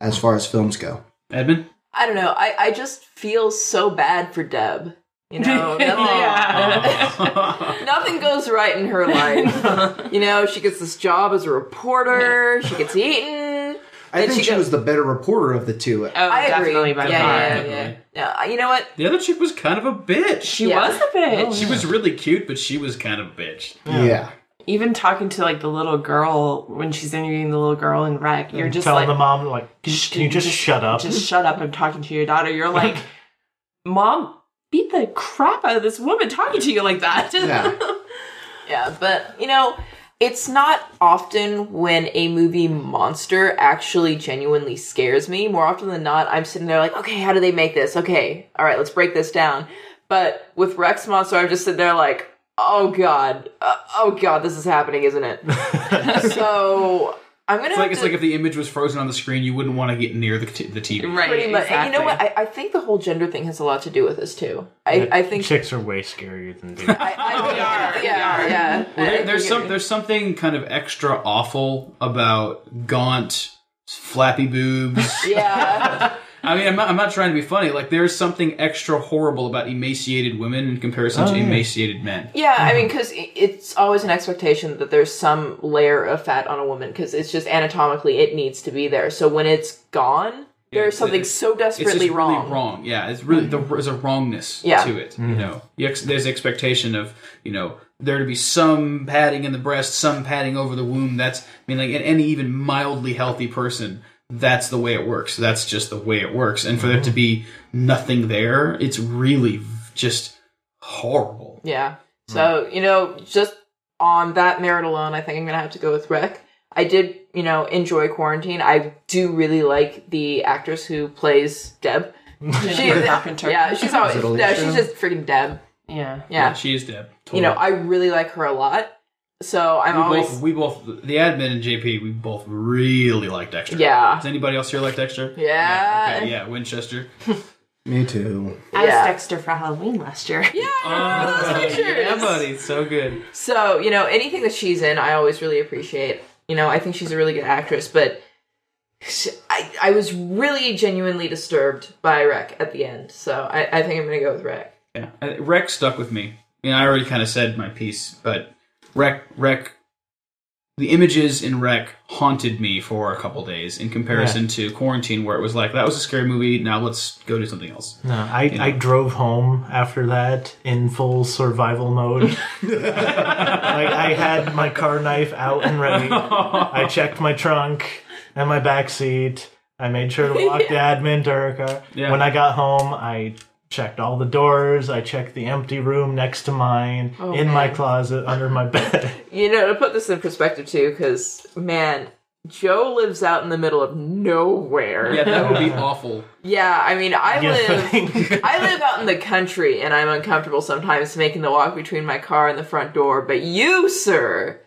as far as films go. Edmund? I don't know. I, I just feel so bad for Deb. You know, nothing, nothing goes right in her life. you know, she gets this job as a reporter. She gets eaten. I think she she go- was the better reporter of the two. Oh, I agree. definitely by yeah, far. yeah, yeah, Definitely. yeah. You know what? The other chick was kind of a bitch. She Yeah. was a bitch. She was really cute, but she was kind of a bitch. Yeah. Even talking to like the little girl when she's interviewing the little girl in Rec, you're just telling like, the mom like, can can you just shut up? just shut up. I'm talking to your daughter. You're like, mom, beat the crap out of this woman talking to you like that. Yeah. Yeah, but you know, it's not often when a movie monster actually genuinely scares me. More often than not, I'm sitting there like, okay, how do they make this? Okay, all right, let's break this down. But with Rec's Monster, I'm just sitting there like, oh god, uh, oh god, this is happening, isn't it? so I'm gonna It's have like it's like if the image was frozen on the screen, you wouldn't want to get near the, t- the TV. Right. pretty much. And you know what? I, I think the whole gender thing has a lot to do with this too. I, I think. chicks are way scarier than dudes. I, I, We are, we yeah, are. yeah. Well, there, there's some there's something kind of extra awful about gaunt, flappy boobs. Yeah. I mean, I'm not, I'm not trying to be funny. Like, there's something extra horrible about emaciated women in comparison Oh, to yeah. emaciated men. Yeah, I mean, uh-huh. because it's always an expectation that there's some layer of fat on a woman because it's just anatomically it needs to be there. So when it's gone, there's it's- something it's- so It's just desperately really wrong. wrong. Yeah, it's really the, mm-hmm. there's a wrongness Yeah. to it. You mm-hmm. know, the ex- there's expectation of you know there to be some padding in the breast, some padding over the womb. That's I mean, like in any even mildly healthy person, that's the way it works. That's just the way it works. And for there to mm-hmm. be nothing there, it's really just horrible. Yeah. So you know, just on that merit alone, I think I'm gonna have to go with Rick. I did, you know, enjoy Quarantine. I do really like the actress who plays Deb. She, Carpenter. yeah, she's always it no, she's just freaking Deb. Yeah. Yeah, she is Deb. you know, I really like her a lot. So I'm we always both, we both, the admin and JP, we both really like Dexter. yeah, Does anybody else here like Dexter? Yeah. Okay, yeah, Winchester. Me too. I was Dexter for Halloween last year. yeah. I remember those pictures. yeah, buddy, so good. So, you know, anything that she's in, I always really appreciate. You know, I think she's a really good actress, but she- I, I was really genuinely disturbed by Rec at the end. So I, I think I'm going to go with Rec. Yeah, Uh, Rec stuck with me. You know, I already kind of said my piece, but Rec, Rec, the images in Rec haunted me for a couple days in comparison to Quarantine, where it was like that was a scary movie. Now let's go do something else. No, I, I drove home after that in full survival mode. like I had my car knife out and ready. I checked my trunk and my back seat. I made sure to lock the admin to her car. Yeah. When I got home, I checked all the doors. I checked the empty room next to mine, Oh, in my closet, under my bed. You know, to put this in perspective, too, because, man, Joe lives out in the middle of nowhere. Yeah, that would be awful. Yeah, I mean, I You live. think? I live out in the country and I'm uncomfortable sometimes making the walk between my car and the front door. But you, sir,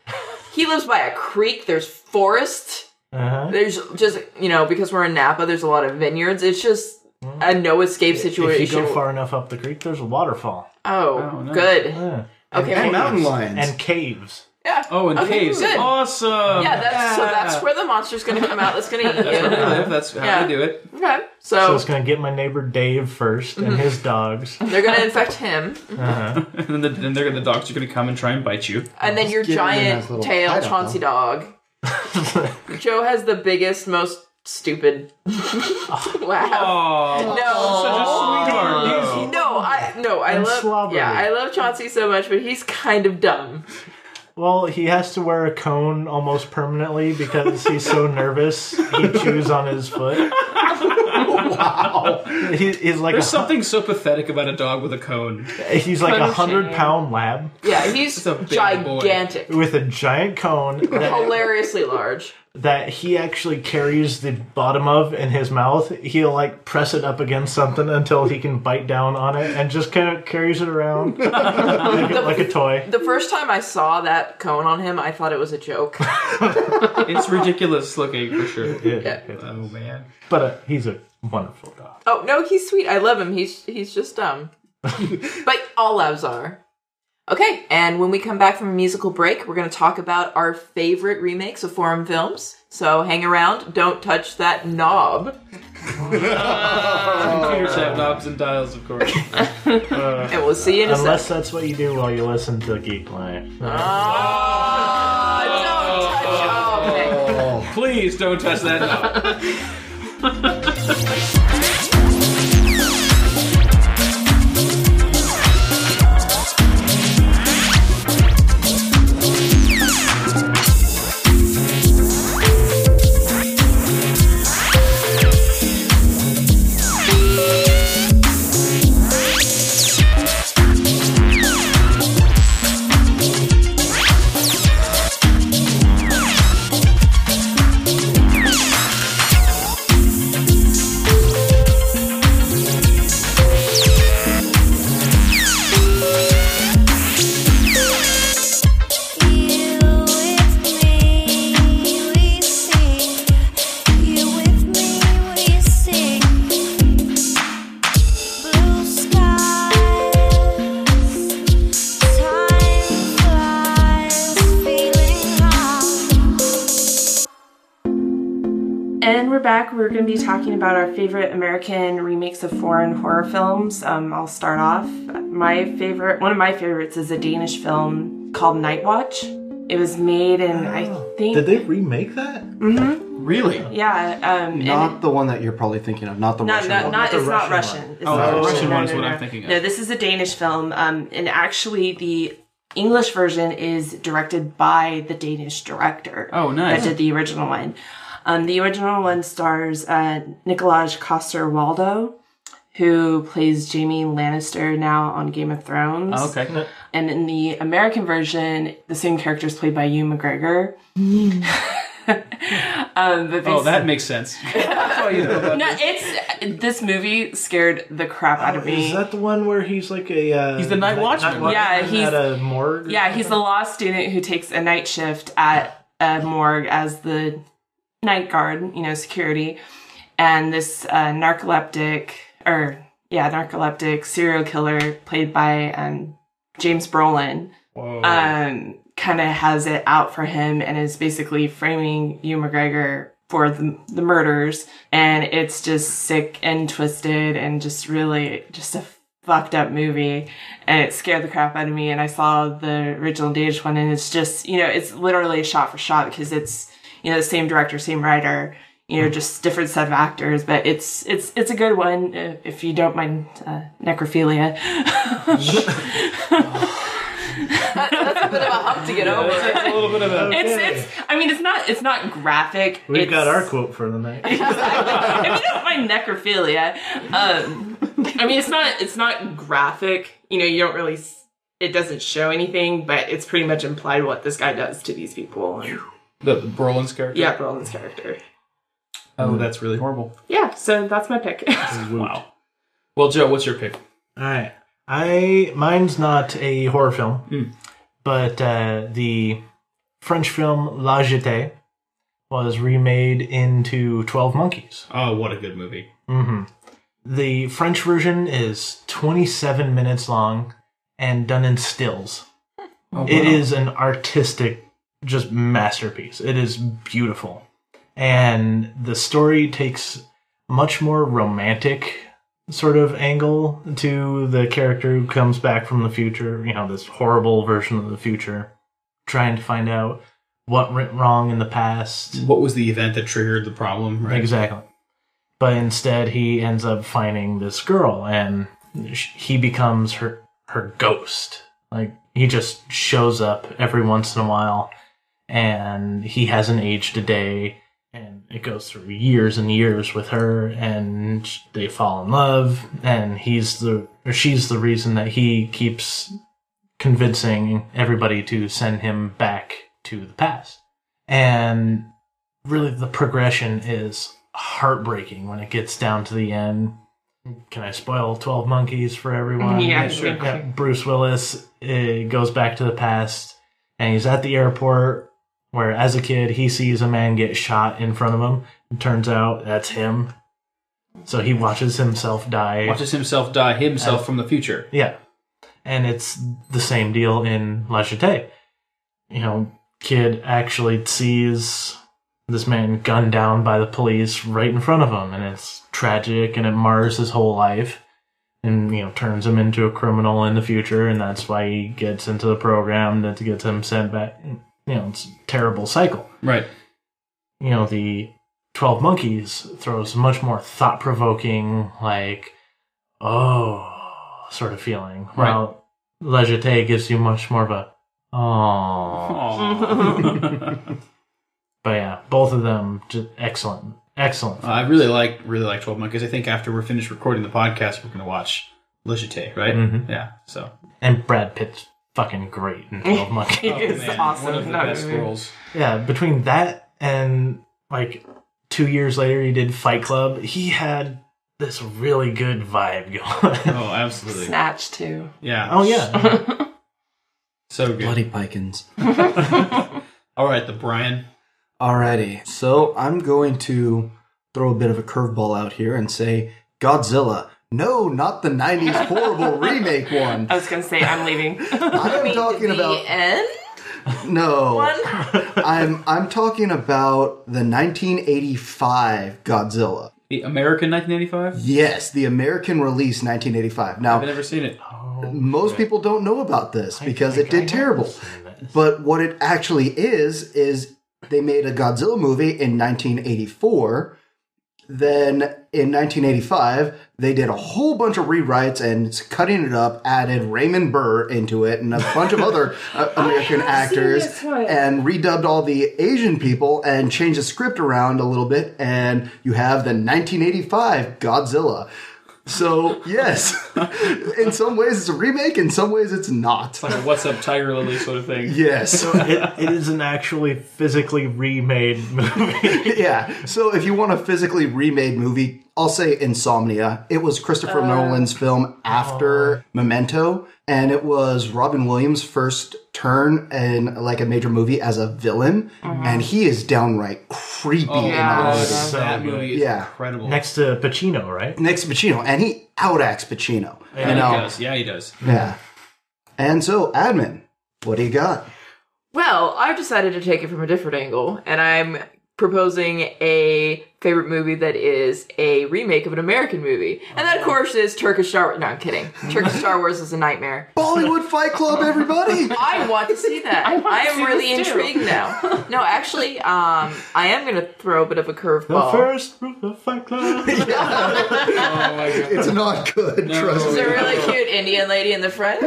he lives by a creek. There's forest. Uh-huh. There's just, you know, because we're in Napa, there's a lot of vineyards. It's just a no escape situation. If you go far enough up the creek, there's a waterfall. Oh, Oh, nice. good. Yeah. Okay, And well, mountain lions. And caves. yeah. Oh, and Okay, caves, good. awesome. Yeah, that's so that's where the monster's gonna come out. That's gonna eat That's where they you. live. That's how Yeah. they do it. Okay, So so it's gonna get my neighbor Dave 1st and his dogs. they're gonna infect him, Uh-huh. And then the, then they're, the dogs are going to come and try and bite you. and then your give him a giant nice little tail hideout, Chauncey dog. Joe has the biggest, most stupid laugh. No. such a sweetheart. No, I no, I And love slobbery. yeah, I love Chauncey so much, but he's kind of dumb. Well, he has to wear a cone almost permanently because he's so nervous. He chews on his foot. Wow. He, he's like There's a, something so pathetic about a dog with a cone. he's like a hundred pound lab Yeah, he's a big boy. gigantic, with a giant cone that, hilariously large. that he actually carries the bottom of in his mouth. He'll like press it up against something until he can bite down on it and just kind of carries it around like, a- like a toy. The first time I saw that cone on him, I thought it was a joke. It's ridiculous looking for sure. Yeah. Oh man. But uh, he's a wonderful dog. Oh no, he's sweet. I love him. He's he's just dumb. but all labs are. Okay, and when we come back from a musical break, we're going to talk about our favorite remakes of foreign films. So hang around. Don't touch that knob. Computers have knobs and dials, of course. Uh, And we'll see you in a unless sec. that's what you do while you listen to Geek Life. Ah, don't touch. Oh, okay. Oh. Please don't touch that knob. 哈哈哈哈哈 back. We're going to be talking about our favorite American remakes of foreign horror films. Um, I'll start off. My favorite, one of my favorites, is a Danish film called Night Watch. It was made in, I think, Did they remake that? Really? yeah, um, Not the one that you're probably thinking of, not the No, Russian no, one. not, the it's not Russian Russian. It's Oh, not the Russian. Russian no, one is no, what no. I'm thinking of. No, this is a Danish film, um, and actually the English version is directed by the Danish director. Oh, nice. That did the original one. Um, the original one stars uh, Nikolaj Coster-Waldau, who plays Jaime Lannister now on Game of Thrones. Oh, okay. And in the American version, the same character is played by Ewan McGregor. um, but Oh, that makes sense. You know no, this. it's this movie scared the crap out of me. Is that the one where he's like a? Uh, He's the night watchman. Yeah, he's- at a morgue. yeah, he's a law student who takes a night shift at a morgue as the night guard, you know, security. And this uh, narcoleptic, or yeah, narcoleptic serial killer played by um, James Brolin, um, kind of has it out for him and is basically framing Ewan McGregor for the, the murders. And it's just sick and twisted and just really just a fucked up movie. And it scared the crap out of me. And I saw the original Danish one and it's just, you know, it's literally shot for shot because it's, you know, the same director, same writer. You know, just different set of actors, but it's it's it's a good one uh, if you don't mind uh, necrophilia. That's a bit of a hump to get over. It's a little bit of a. It's it's. I mean, it's not it's not graphic. We've it's, got our quote for the night. if you don't mind necrophilia, um, I mean, it's not it's not graphic. You know, you don't really. It doesn't show anything, but it's pretty much implied what this guy does to these people. And, The, the Brolin's character? yeah, Brolin's character. Oh, that's really horrible. Yeah, so that's my pick. Wow. Well, Joe, what's your pick? All right. I mine's not a horror film, Mm. but uh, the French film La Jetée was remade into Twelve Monkeys. Oh, what a good movie. hmm The French version is 27 minutes long and done in stills. It is an artistic, just masterpiece. It is beautiful. And the story takes much more romantic sort of angle to the character who comes back from the future, you know, this horrible version of the future, trying to find out what went wrong in the past. What was the event that triggered the problem, right? Exactly. But instead, he ends up finding this girl, and he becomes her her ghost. Like he just shows up every once in a while, and he hasn't aged a day. And it goes through years and years with her, and they fall in love. And he's the or she's the reason that he keeps convincing everybody to send him back to the past. And really the progression is heartbreaking when it gets down to the end. Can I spoil 12 Monkeys for everyone? Yeah, sure. Yeah, Bruce Willis uh, goes back to the past and he's at the airport where, as a kid, he sees a man get shot in front of him. It turns out that's him. So he watches himself die. Watches himself die himself from the future. Yeah. And it's the same deal in La Jetée. You know, kid actually sees this man gunned down by the police right in front of him, and it's tragic and it mars his whole life and, you know, turns him into a criminal in the future, and that's why he gets into the program that gets him sent back. You know, it's a terrible cycle Right. you know, the 12 Monkeys throws much more thought provoking, like, oh, sort of feeling. Right. While La Jetée gives you much more of a, oh. But yeah, both of them just excellent. Excellent. Uh, I really like really like Twelve Monkeys. I think after we're finished recording the podcast, we're going to watch La Jetée, right? Mhm. Yeah. So and Brad Pitt's fucking great in 12 Monkeys. He oh, is awesome one of the that best movie. roles. yeah, between that and like two years later, he did Fight Club. He had this really good vibe going. Oh, absolutely. Snatch too. Yeah. oh, yeah. So good. Bloody Pikins. All right, the Brian. Alrighty, so I'm going to throw a bit of a curveball out here and say Godzilla. No, not the 90s horrible remake one. I was gonna say I'm leaving. I'm talking about the about end. No, one? I'm I'm talking about the 1985 Godzilla. The American 1985. Yes, the American release 1985. Now, I've never seen it. most oh, people don't know about this because it think I did terrible. But what it actually is is they made a Godzilla movie in 1984. Then in 1985, they did a whole bunch of rewrites and cutting it up, added Raymond Burr into it and a bunch of other uh, American actors, and redubbed all the Asian people and changed the script around a little bit. And you have the 1985 Godzilla. So yes, in some ways it's a remake, in some ways it's not. Like a What's Up Tiger Lily sort of thing. Yes. it, it is an actually physically remade movie. yeah. So if you want a physically remade movie, I'll say Insomnia. It was Christopher uh, Nolan's film after oh. Memento, and it was Robin Williams' first turn in like a major movie as a villain, mm-hmm. and he is downright creepy oh, in yeah. that Oh, movie. So that movie is Yeah. incredible. Next to Pacino, right? Next to Pacino, and he outacts Pacino. yeah, you he does. Yeah, he does. Yeah. And so, admin, what do you got? Well, I've decided to take it from a different angle, and I'm proposing a favorite movie that is a remake of an American movie. And that, of course, is Turkish Star Wars. No, I'm kidding. Turkish Star Wars is a nightmare. Bollywood Fight Club, everybody! I want to see that. I I, am really this too. intrigued now. No, actually, um, I am going to throw a bit of a The curveball. first rule of Fight Club. Oh my god. it's not good, No. trust There's me. a really cute Indian lady in the front.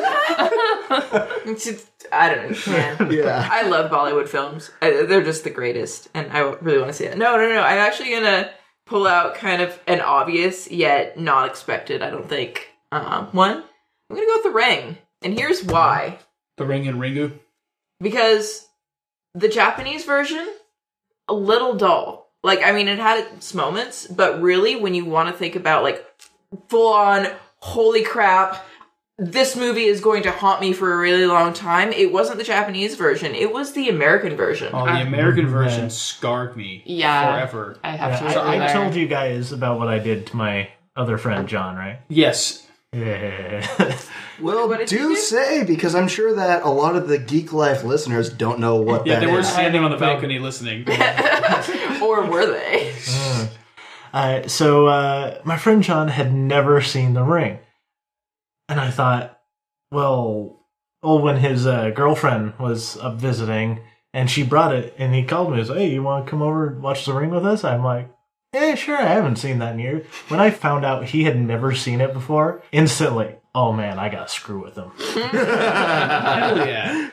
It's just- I don't know, man. Yeah. I love Bollywood films. I, they're just the greatest, and I really want to see it. No, no, no. I'm actually gonna pull out kind of an obvious yet not expected. I don't think um, one. I'm gonna go with the Ring, and here's why. The Ring and Ringu. Because the Japanese version, a little dull. Like, I mean, it had its moments, but really, when you want to think about like full on, holy crap, this movie is going to haunt me for a really long time. It wasn't the Japanese version; it was the American version. Oh, the American Mhm. version scarred me Yeah. forever. I have to. Yeah, I, agree I there. told you guys about what I did to my other friend John, right? Yes. Yeah. Well, What did do do? say because I'm sure that a lot of the Geek Life listeners don't know what Yeah, that they were is. standing on the balcony listening. or were they? Uh, so uh, my friend John had never seen The Ring, and I thought, well, oh, when his uh, girlfriend was up visiting, and she brought it, and he called me and said, "Hey, you want to come over and watch The Ring with us?" I'm like, "Yeah, sure." I haven't seen that in years. When I found out he had never seen it before, instantly, oh man, I got to screw with him. Hell yeah.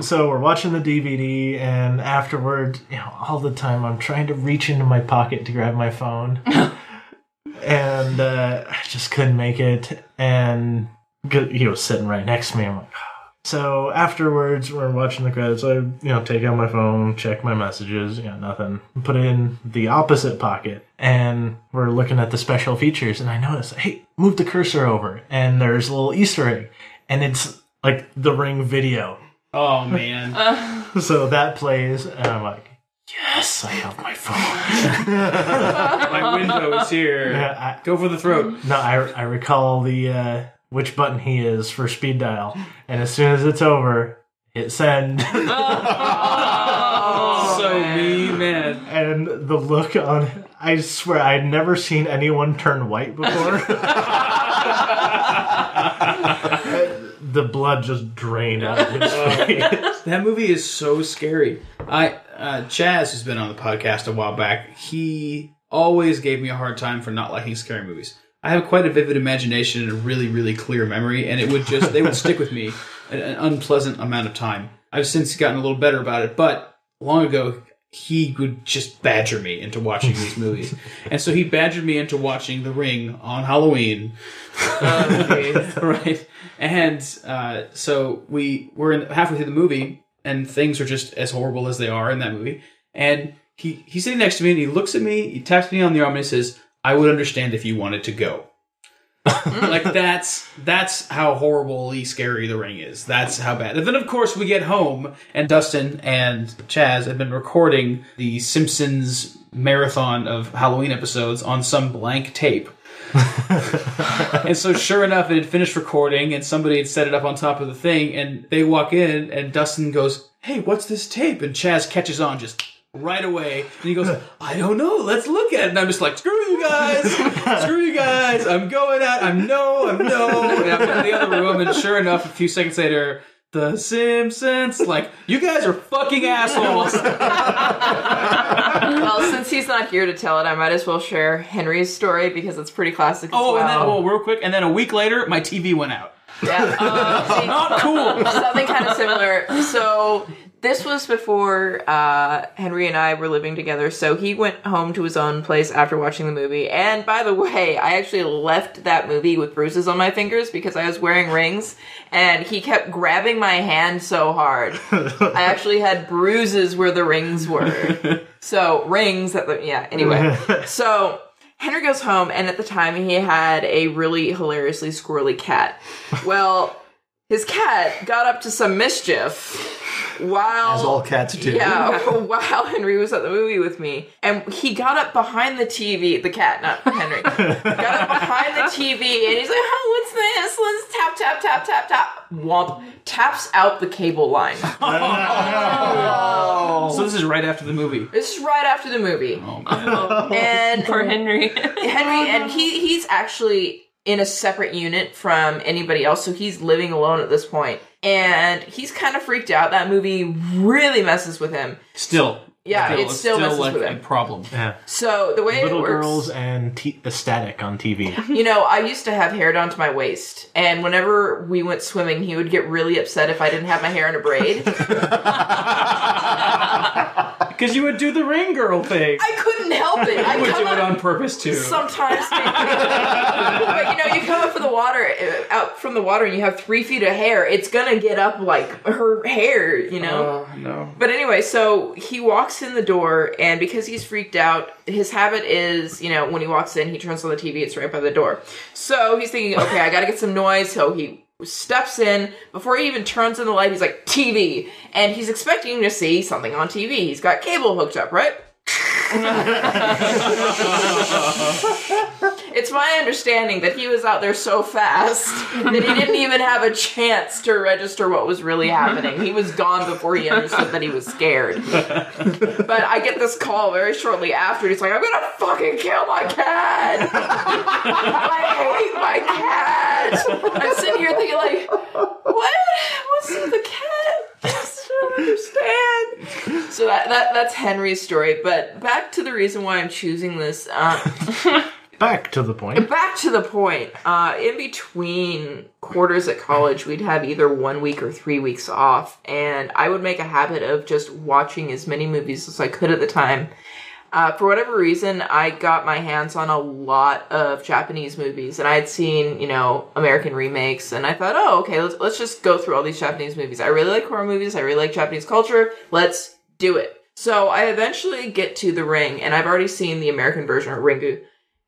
So we're watching the DVD, and afterward, you know, all the time I'm trying to reach into my pocket to grab my phone, and uh, I just couldn't make it. And he was sitting right next to me. I'm like, so afterwards, we're watching the credits. I, you know, take out my phone, check my messages, you know, nothing. Put it in the opposite pocket, and we're looking at the special features. And I notice, hey, move the cursor over, and there's a little Easter egg, and it's like the Ring video. Oh man. So that plays, and I'm like, yes, I have my phone. My window is here. yeah, Go for the throat. No, I, I recall the uh, which button he is for speed dial, and as soon as it's over, hit send, so mean, man. and the look on. I swear, I'd never seen anyone turn white before. the blood just drained out of his face. That movie is so scary. I uh, Chaz, who's been on the podcast a while back, he always gave me a hard time for not liking scary movies. I have quite a vivid imagination and a really, really clear memory, and it would just they would stick with me an, an unpleasant amount of time. I've since gotten a little better about it, but long ago he would just badger me into watching these movies, and so he badgered me into watching The Ring on Halloween right? And uh, so we were in, halfway through the movie, and things are just as horrible as they are in that movie. And he he's sitting next to me, and he looks at me, he taps me on the arm, and he says, "I would understand if you wanted to go." like that's that's how horribly scary the ring is. That's how bad. And then of course we get home and Dustin and Chaz have been recording the Simpsons marathon of Halloween episodes on some blank tape. and so, sure enough, it had finished recording, and somebody had set it up on top of the thing, and they walk in, and Dustin goes, "Hey, what's this tape?" And Chaz catches on just right away, and he goes, "I don't know. Let's look at it." And I'm just like, "Screw you guys! Screw you guys! I'm going out. I'm no. I'm no." And I'm in the other room, and sure enough, a few seconds later. The Simpsons, like you guys are fucking assholes. well, since he's not here to tell it, I might as well share Henry's story because it's pretty classic. Oh, as and then well. oh, real quick, and then a week later, my TV went out. Yeah, uh, see, Not cool. something kind of similar. So this was before uh, Henry and I were living together. So he went home to his own place after watching the movie. And by the way, I actually left that movie with bruises on my fingers because I was wearing rings, and he kept grabbing my hand so hard. I actually had bruises where the rings were. So rings the yeah. Anyway, so. Henry goes home, and at the time he had a really hilariously squirrely cat. Well, his cat got up to some mischief while As all cats do. yeah, while Henry was at the movie with me, and he got up behind the TV. The cat, not Henry, got up behind the TV, and he's like, "Oh, what's this? Let's tap, tap, tap, tap, tap." Womp taps out the cable line. So this is right after the movie. This is right after the movie, Oh man. and for Henry. Henry, and he he's actually in a separate unit from anybody else, so he's living alone at this point, and he's kind of freaked out. That movie really messes with him. Still. Yeah, it still messes like with a him. problem. Yeah. So the way Little it works, girls and t- static on TV. you know, I used to have hair down to my waist, and whenever we went swimming, he would get really upset if I didn't have my hair in a braid. Because you would do the ring girl thing. I couldn't help it. I I would do it on purpose too. sometimes, but you know, you come up from the water, uh, out from the water, and you have three feet of hair. It's gonna get up like her hair, you know. Oh no. But anyway, so he walks in the door, and because he's freaked out, his habit is, you know, when he walks in, he turns on the TV, it's right by the door. So he's thinking, okay, I gotta get some noise. So he steps in. Before he even turns on the light, he's like, TV. And he's expecting to see something on TV. He's got cable hooked up, right? it's my understanding that he was out there so fast that he didn't even have a chance to register what was really happening. He was gone before he understood that he was scared. But I get this call very shortly after. He's like, I'm gonna fucking kill my cat! I hate my cat! I'm sitting here thinking, like, what? What's with the cat? Don't understand. So that, that that's Henry's story. But back to the reason why I'm choosing this. Uh, Back to the point. back to the point. Uh, in between quarters at college, we'd have either one week or three weeks off, and I would make a habit of just watching as many movies as I could at the time. Uh, for whatever reason, I got my hands on a lot of Japanese movies, and I had seen, you know, American remakes, and I thought, oh, okay, let's let's just go through all these Japanese movies. I really like horror movies. I really like Japanese culture. Let's do it. So I eventually get to The Ring, and I've already seen the American version, of Ringu,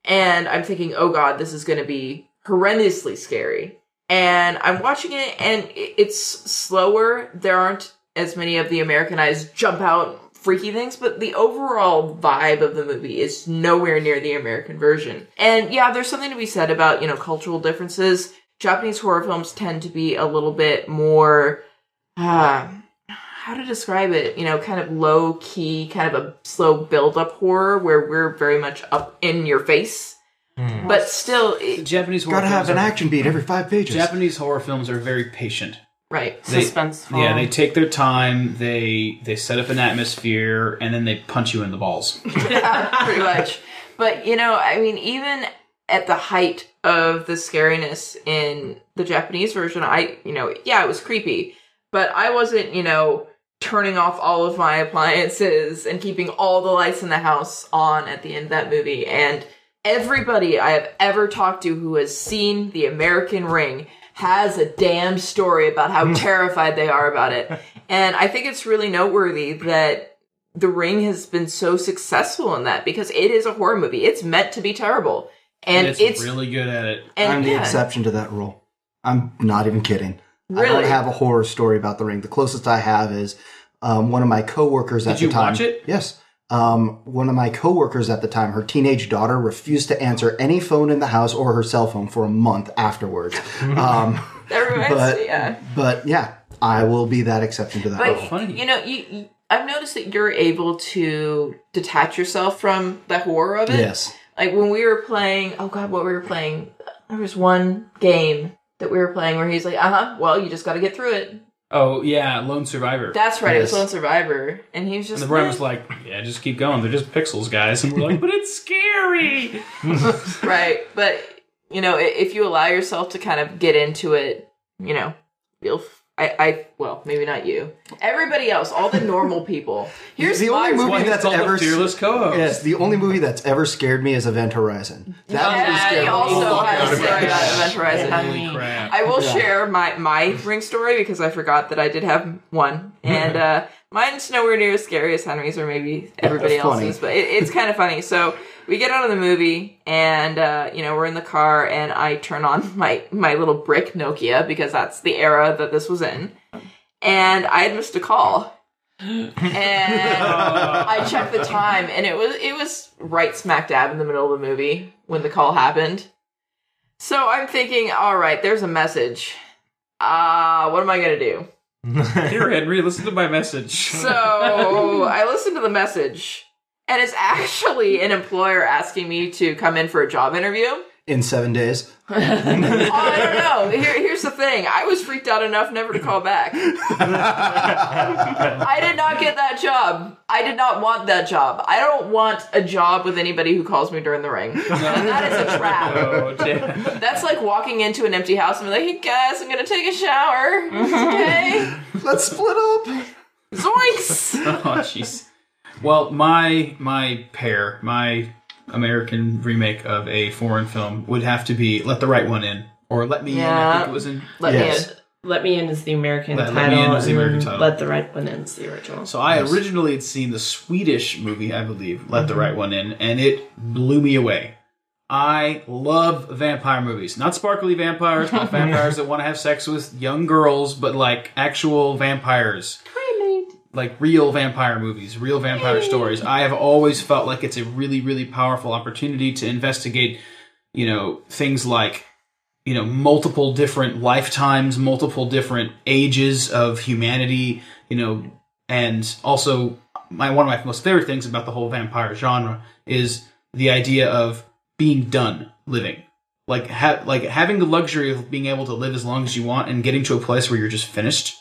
and I'm thinking, oh god, this is going to be horrendously scary. And I'm watching it, and it's slower. There aren't as many of the Americanized jump out freaky things, but the overall vibe of the movie is nowhere near the American version. And yeah, there's something to be said about, you know, cultural differences. Japanese horror films tend to be a little bit more, uh, how to describe it, you know, kind of low key, kind of a slow build up horror where we're very much up in your face. But still, it, Japanese horror Gotta have films an are- action beat every five pages. Japanese horror films are very patient. Right. They- Suspenseful. Yeah, they take their time. They they set up an atmosphere, and then they punch you in the balls. pretty much. But you know, I mean, even at the height of the scariness in the Japanese version, I, you know, yeah, it was creepy, but I wasn't, you know, turning off all of my appliances and keeping all the lights in the house on at the end of that movie. And everybody I have ever talked to who has seen The American Ring has a damn story about how terrified they are about it. And I think it's really noteworthy that the Ring has been so successful in that because it is a horror movie. It's meant to be terrible. And it's, it's, really good at it. and I'm the yeah, exception to that rule. I'm not even kidding. I don't have a horror story about the ring. The closest I have is um, one of my coworkers at Did you the time. watch it? Yes. Um, one of my coworkers at the time, her teenage daughter refused to answer any phone in the house or her cell phone for a month afterwards. um, That reminds But- me, yeah. but yeah, I will be that exception to that. But rule. funny. you know, you, you I've noticed that you're able to detach yourself from the horror of it. yes. Like when we were playing, oh god, what we were playing. There was one game that we were playing where he's like, "Uh huh, well, you just got to get through it." Oh yeah, Lone Survivor. That's right, it was Yes. Lone Survivor, and he was just and the Brian "Eh." was like, "Yeah, just keep going. They're just pixels, guys." And we're like, "But it's scary." right. But you know, i- if you allow yourself to kind of get into it, you know, you'll. F- I, I well, maybe not you. Everybody else, all the normal people. Here's The only movie Why that's ever the fearless co-host. Yes, the only movie that's ever scared me is Event Horizon. That movie Yeah, scared he me. also Oh, has a God. story about Event Horizon. Holy crap! I will Yeah. share my my ring story because I forgot that I did have one, and uh, mine's nowhere near as scary as Henry's or maybe everybody Funny. else's, but it, it's kind of funny. So we get out of the movie, and uh, you know we're in the car, and I turn on my my little brick Nokia because that's the era that this was in, and I had missed a call. and I checked the time, and it was it was right smack dab in the middle of the movie when the call happened. So I'm thinking, all right, there's a message. Uh, what am I gonna do? Here, Henry, listen to my message. So I listened to the message, and it's actually an employer asking me to come in for a job interview. in seven days. Oh, I don't know. Here, here's the thing. I was freaked out enough never to call back. I did not get that job. I did not want that job. I don't want a job with anybody who calls me during the ring. that is a trap. oh. That's like walking into an empty house and be like, hey guys, I'm gonna take a shower. Okay. Let's split up. Zoinks! oh jeez. Well, my my pair, my American remake of a foreign film would have to be "Let the Right One In" or "Let Me In." I Yeah. think it was in. Let Yes. me in. Let Me In is the American Let- Let title. Me In is the American title. Let the Right One In is the original. So I originally had seen the Swedish movie, I believe, "Let Mm-hmm. the Right One In," and it blew me away. I love vampire movies, not sparkly vampires, not vampires that want to have sex with young girls, but like actual vampires. Like real vampire movies, real vampire stories. I have always felt like it's a really, really powerful opportunity to investigate, you know, things like, you know, multiple different lifetimes, multiple different ages of humanity, you know, and also my one of my most favorite things about the whole vampire genre is the idea of being done living. Like ha- like having the luxury of being able to live as long as you want and getting to a place where you're just finished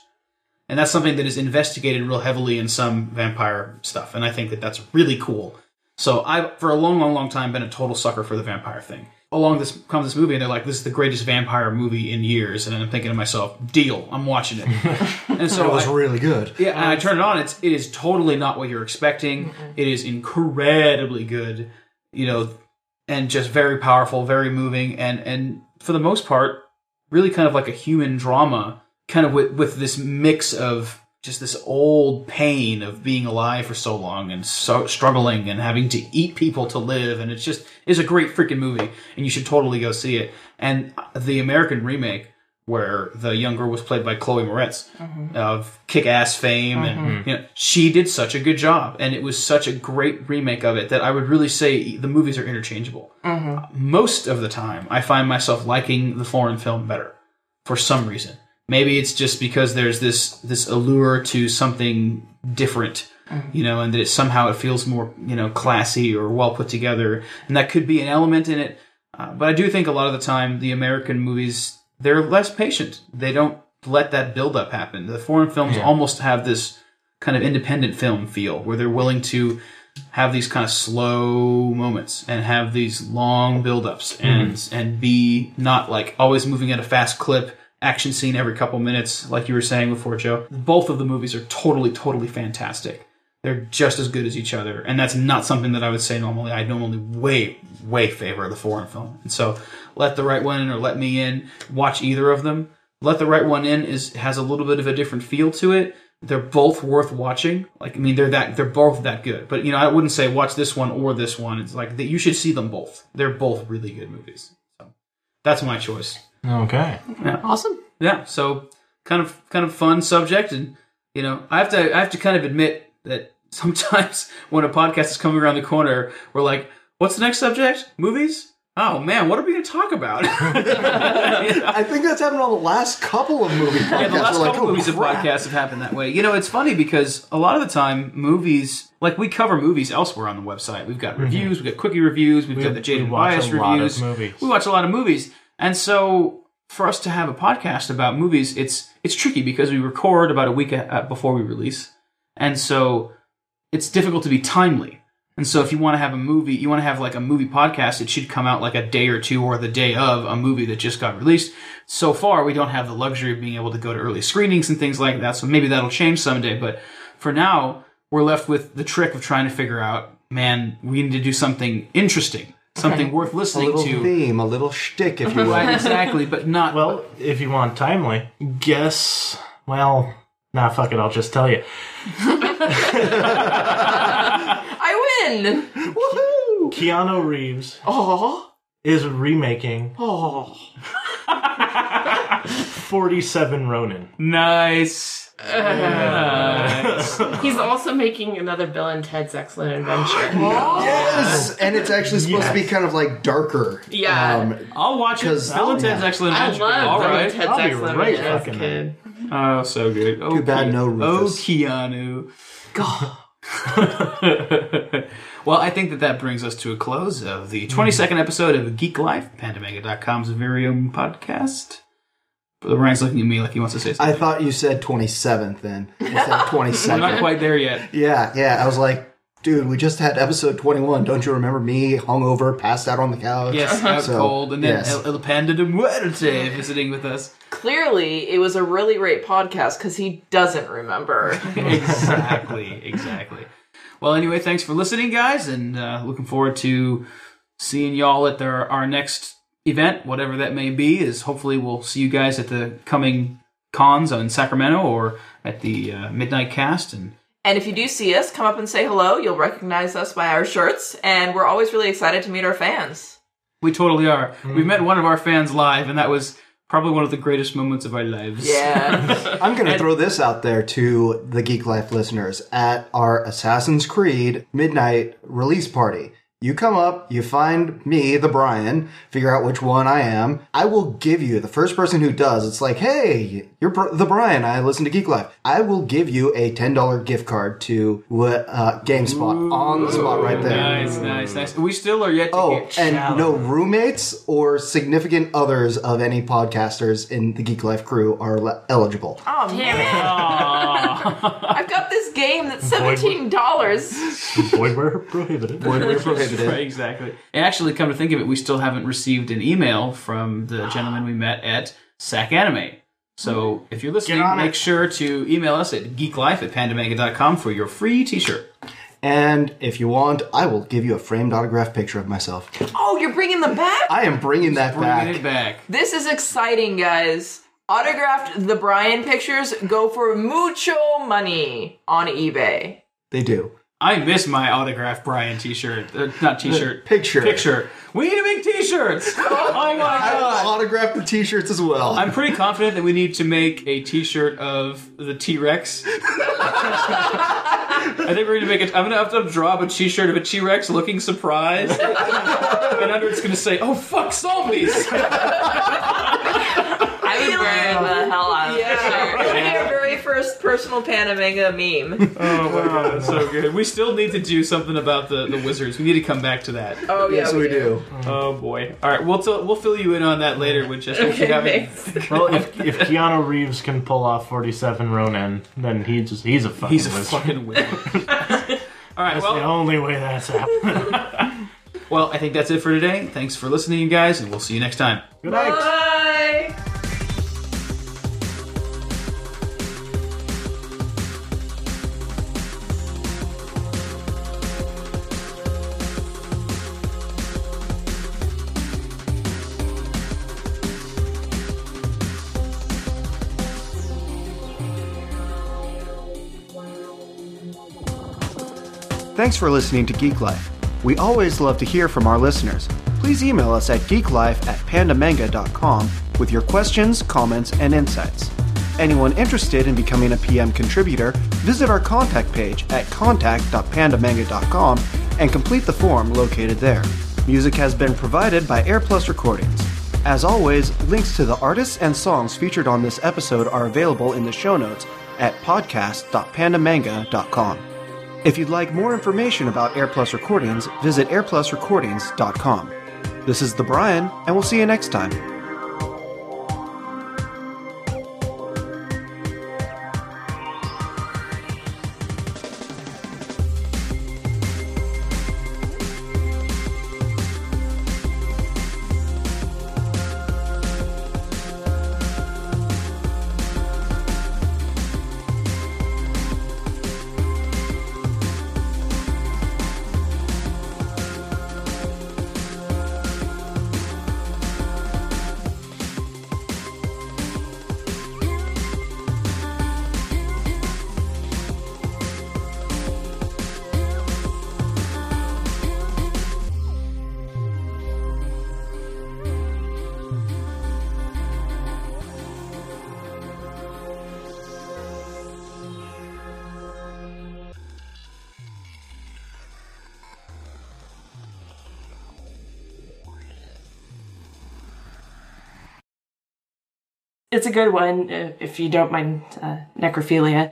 and that's something that is investigated real heavily in some vampire stuff and i think that that's really cool so i've for a long long long time been a total sucker for the vampire thing along this comes this movie and they're like this is the greatest vampire movie in years and i'm thinking to myself deal i'm watching it and so It was I- really good. yeah, and I turn it on. It's it is totally not what you're expecting. It is incredibly good, you know, and just very powerful, very moving, and and for the most part, really kind of like a human drama, kind of with with this mix of just this old pain of being alive for so long and so struggling and having to eat people to live, and it's just it's a great freaking movie, and you should totally go see it. And the American remake where the young girl was played by Chloe Moretz mm-hmm. of kick-ass fame, and mm-hmm. you know she did such a good job, and it was such a great remake of it that I would really say the movies are interchangeable. Mm-hmm. Most of the time, I find myself liking the foreign film better for some reason. Maybe it's just because there's this this allure to something different, you know, and that it somehow it feels more you know classy or well put together, and that could be an element in it. Uh, but I do think a lot of the time the American movies they're less patient. They don't let that build up happen. The foreign films almost have this kind of independent film feel where they're willing to have these kind of slow moments and have these long build-ups and and be not like always moving at a fast clip action scene every couple minutes like you were saying before Joe both of the movies are totally totally fantastic they're just as good as each other and that's not something that I would say normally I normally way way favor the foreign film and so let the right one in or let me in watch either of them let the right one in is has a little bit of a different feel to it they're both worth watching. Like I mean, they're that they're both that good. But you know, I wouldn't say watch this one or this one. It's like that you should see them both. They're both really good movies. So that's my choice. Okay. Awesome. Yeah. So kind of kind of fun subject, and you know, I have to I have to kind of admit that sometimes when a podcast is coming around the corner, we're like, "What's the next subject? Movies? Oh man, what are we going to talk about?" I think that's happened on the last couple of movie podcasts. Yeah, the last We're like, couple "Oh, movies of crap." podcasts have happened that way. You know, it's funny because a lot of the time, movies like we cover movies elsewhere on the website. We've got mm-hmm. reviews, we've got quickie reviews, we've got the we Jaded watch Bias a lot of reviews. movies. We watch a lot of movies, and so for us to have a podcast about movies, it's it's tricky because we record about a week uh, before we release, and so it's difficult to be timely. And so if you want to have a movie, you want to have like a movie podcast, it should come out like a day or two or the day of a movie that just got released. So far, we don't have the luxury of being able to go to early screenings and things like that. So maybe that'll change someday. But for now, we're left with the trick of trying to figure out, man, we need to do something interesting, something worth listening A little to. theme, a little shtick, if you will. Right, exactly, but not Well, if you want timely, guess. Well, nah, fuck it. I'll just tell you. I win. Woohoo! Keanu Reeves Oh, is remaking oh. 47 Ronin. nice. Nice. He's also making another Bill and Ted's Excellent Adventure. Yes, and it's actually supposed to be kind of like darker. Yeah. Um, I'll watch it. 'Cause- Bill and Ted's yeah. Excellent I Adventure. love All Bill right. and Ted's I'll be Excellent right Adventure as a fucking kid. Oh, so good. Oh, Too bad Ke- no Oh, Rufus. Keanu. God. well, I think that that brings us to a close of the 22nd episode of Geek Life, Pandamega.com's very own podcast. But Ryan's looking at me like he wants to say something. I thought you said 27th then instead of I'm not quite there yet. yeah, yeah. I was like, dude, we just had episode 21. Don't you remember me hungover, passed out on the couch? Yes, out So, cold, and then yes. El, El Panda de Muerte visiting with us. Clearly, it was a really great podcast because he doesn't remember. exactly, exactly. Well, anyway, thanks for listening, guys, and uh, looking forward to seeing y'all at their, our next event, whatever that may be. Is hopefully we'll see you guys at the coming cons in Sacramento or at the uh, Midnight Cast, and And if you do see us, come up and say hello. You'll recognize us by our shirts, and we're always really excited to meet our fans. we totally are. We met one of our fans live, and that was probably one of the greatest moments of our lives. Yeah. I'm going to throw this out there to the Geek Life listeners at our Assassin's Creed midnight release party. You come up, you find me, the Brian, figure out which one I am. I will give you, the first person who does, it's like, hey, you're Br- the Brian, I listen to Geek Life. I will give you a $10 gift card to uh, GameStop on the spot right there. Nice, nice, nice. We still are yet to Oh, get and challenge. no roommates or significant others of any podcasters in the Geek Life crew are le- eligible. oh man, I've got this game that's seventeen dollars. Void were prohibited. right, exactly. And actually, come to think of it, we still haven't received an email from the gentleman we met at SAC Anime. So if you're listening, make it. sure to email us at geeklife at pandamega.com for your free t-shirt. And if you want, I will give you a framed autographed picture of myself. Oh, you're bringing them back? I am bringing that Bringing back. it back. This is exciting, guys. Autographed the Brian pictures go for mucho money on eBay. They do. I miss my autographed Brian t-shirt. Uh, not t-shirt. Picture. Picture. We need to make t-shirts! oh my I god! will autograph the t-shirts as well. I'm pretty confident that we need to make a T-shirt of the T-Rex. I think we're gonna make it. I'm gonna have to draw up a T-shirt of a T-Rex looking surprised, and under it's gonna say, "Oh fuck, zombies!" I would wear the hell out of Yeah, the we're shirt. gonna get our very first personal Panamanga meme. oh my god, that's so good. We still need to do something about the, the wizards. We need to come back to that. Oh yeah, yes, we do. Oh boy. All right, we'll t- we'll fill you in on that later, Winchester. if you Okay, haven't- thanks. Well, if, if Keanu Reeves can pull off 47 Ronin, then he's just, he's a fucking He's a wizard. fucking wizard. All right, That's the well, only way that's happening. well, I think that's it for today. Thanks for listening, you guys, and we'll see you next time. Good night. Bye. Thanks for listening to Geek Life. We always love to hear from our listeners. Please email us at geeklife at pandamanga.com with your questions, comments, and insights. anyone interested in becoming a PM contributor, visit our contact page at contact.pandamanga.com and complete the form located there. Music has been provided by AirPlus Recordings. As always, links to the artists and songs featured on this episode are available in the show notes at podcast.pandamanga.com. If you'd like more information about AirPlus Recordings, visit airplusrecordings.com. This is the Brian, and we'll see you next time. It's a good one if you don't mind uh, necrophilia.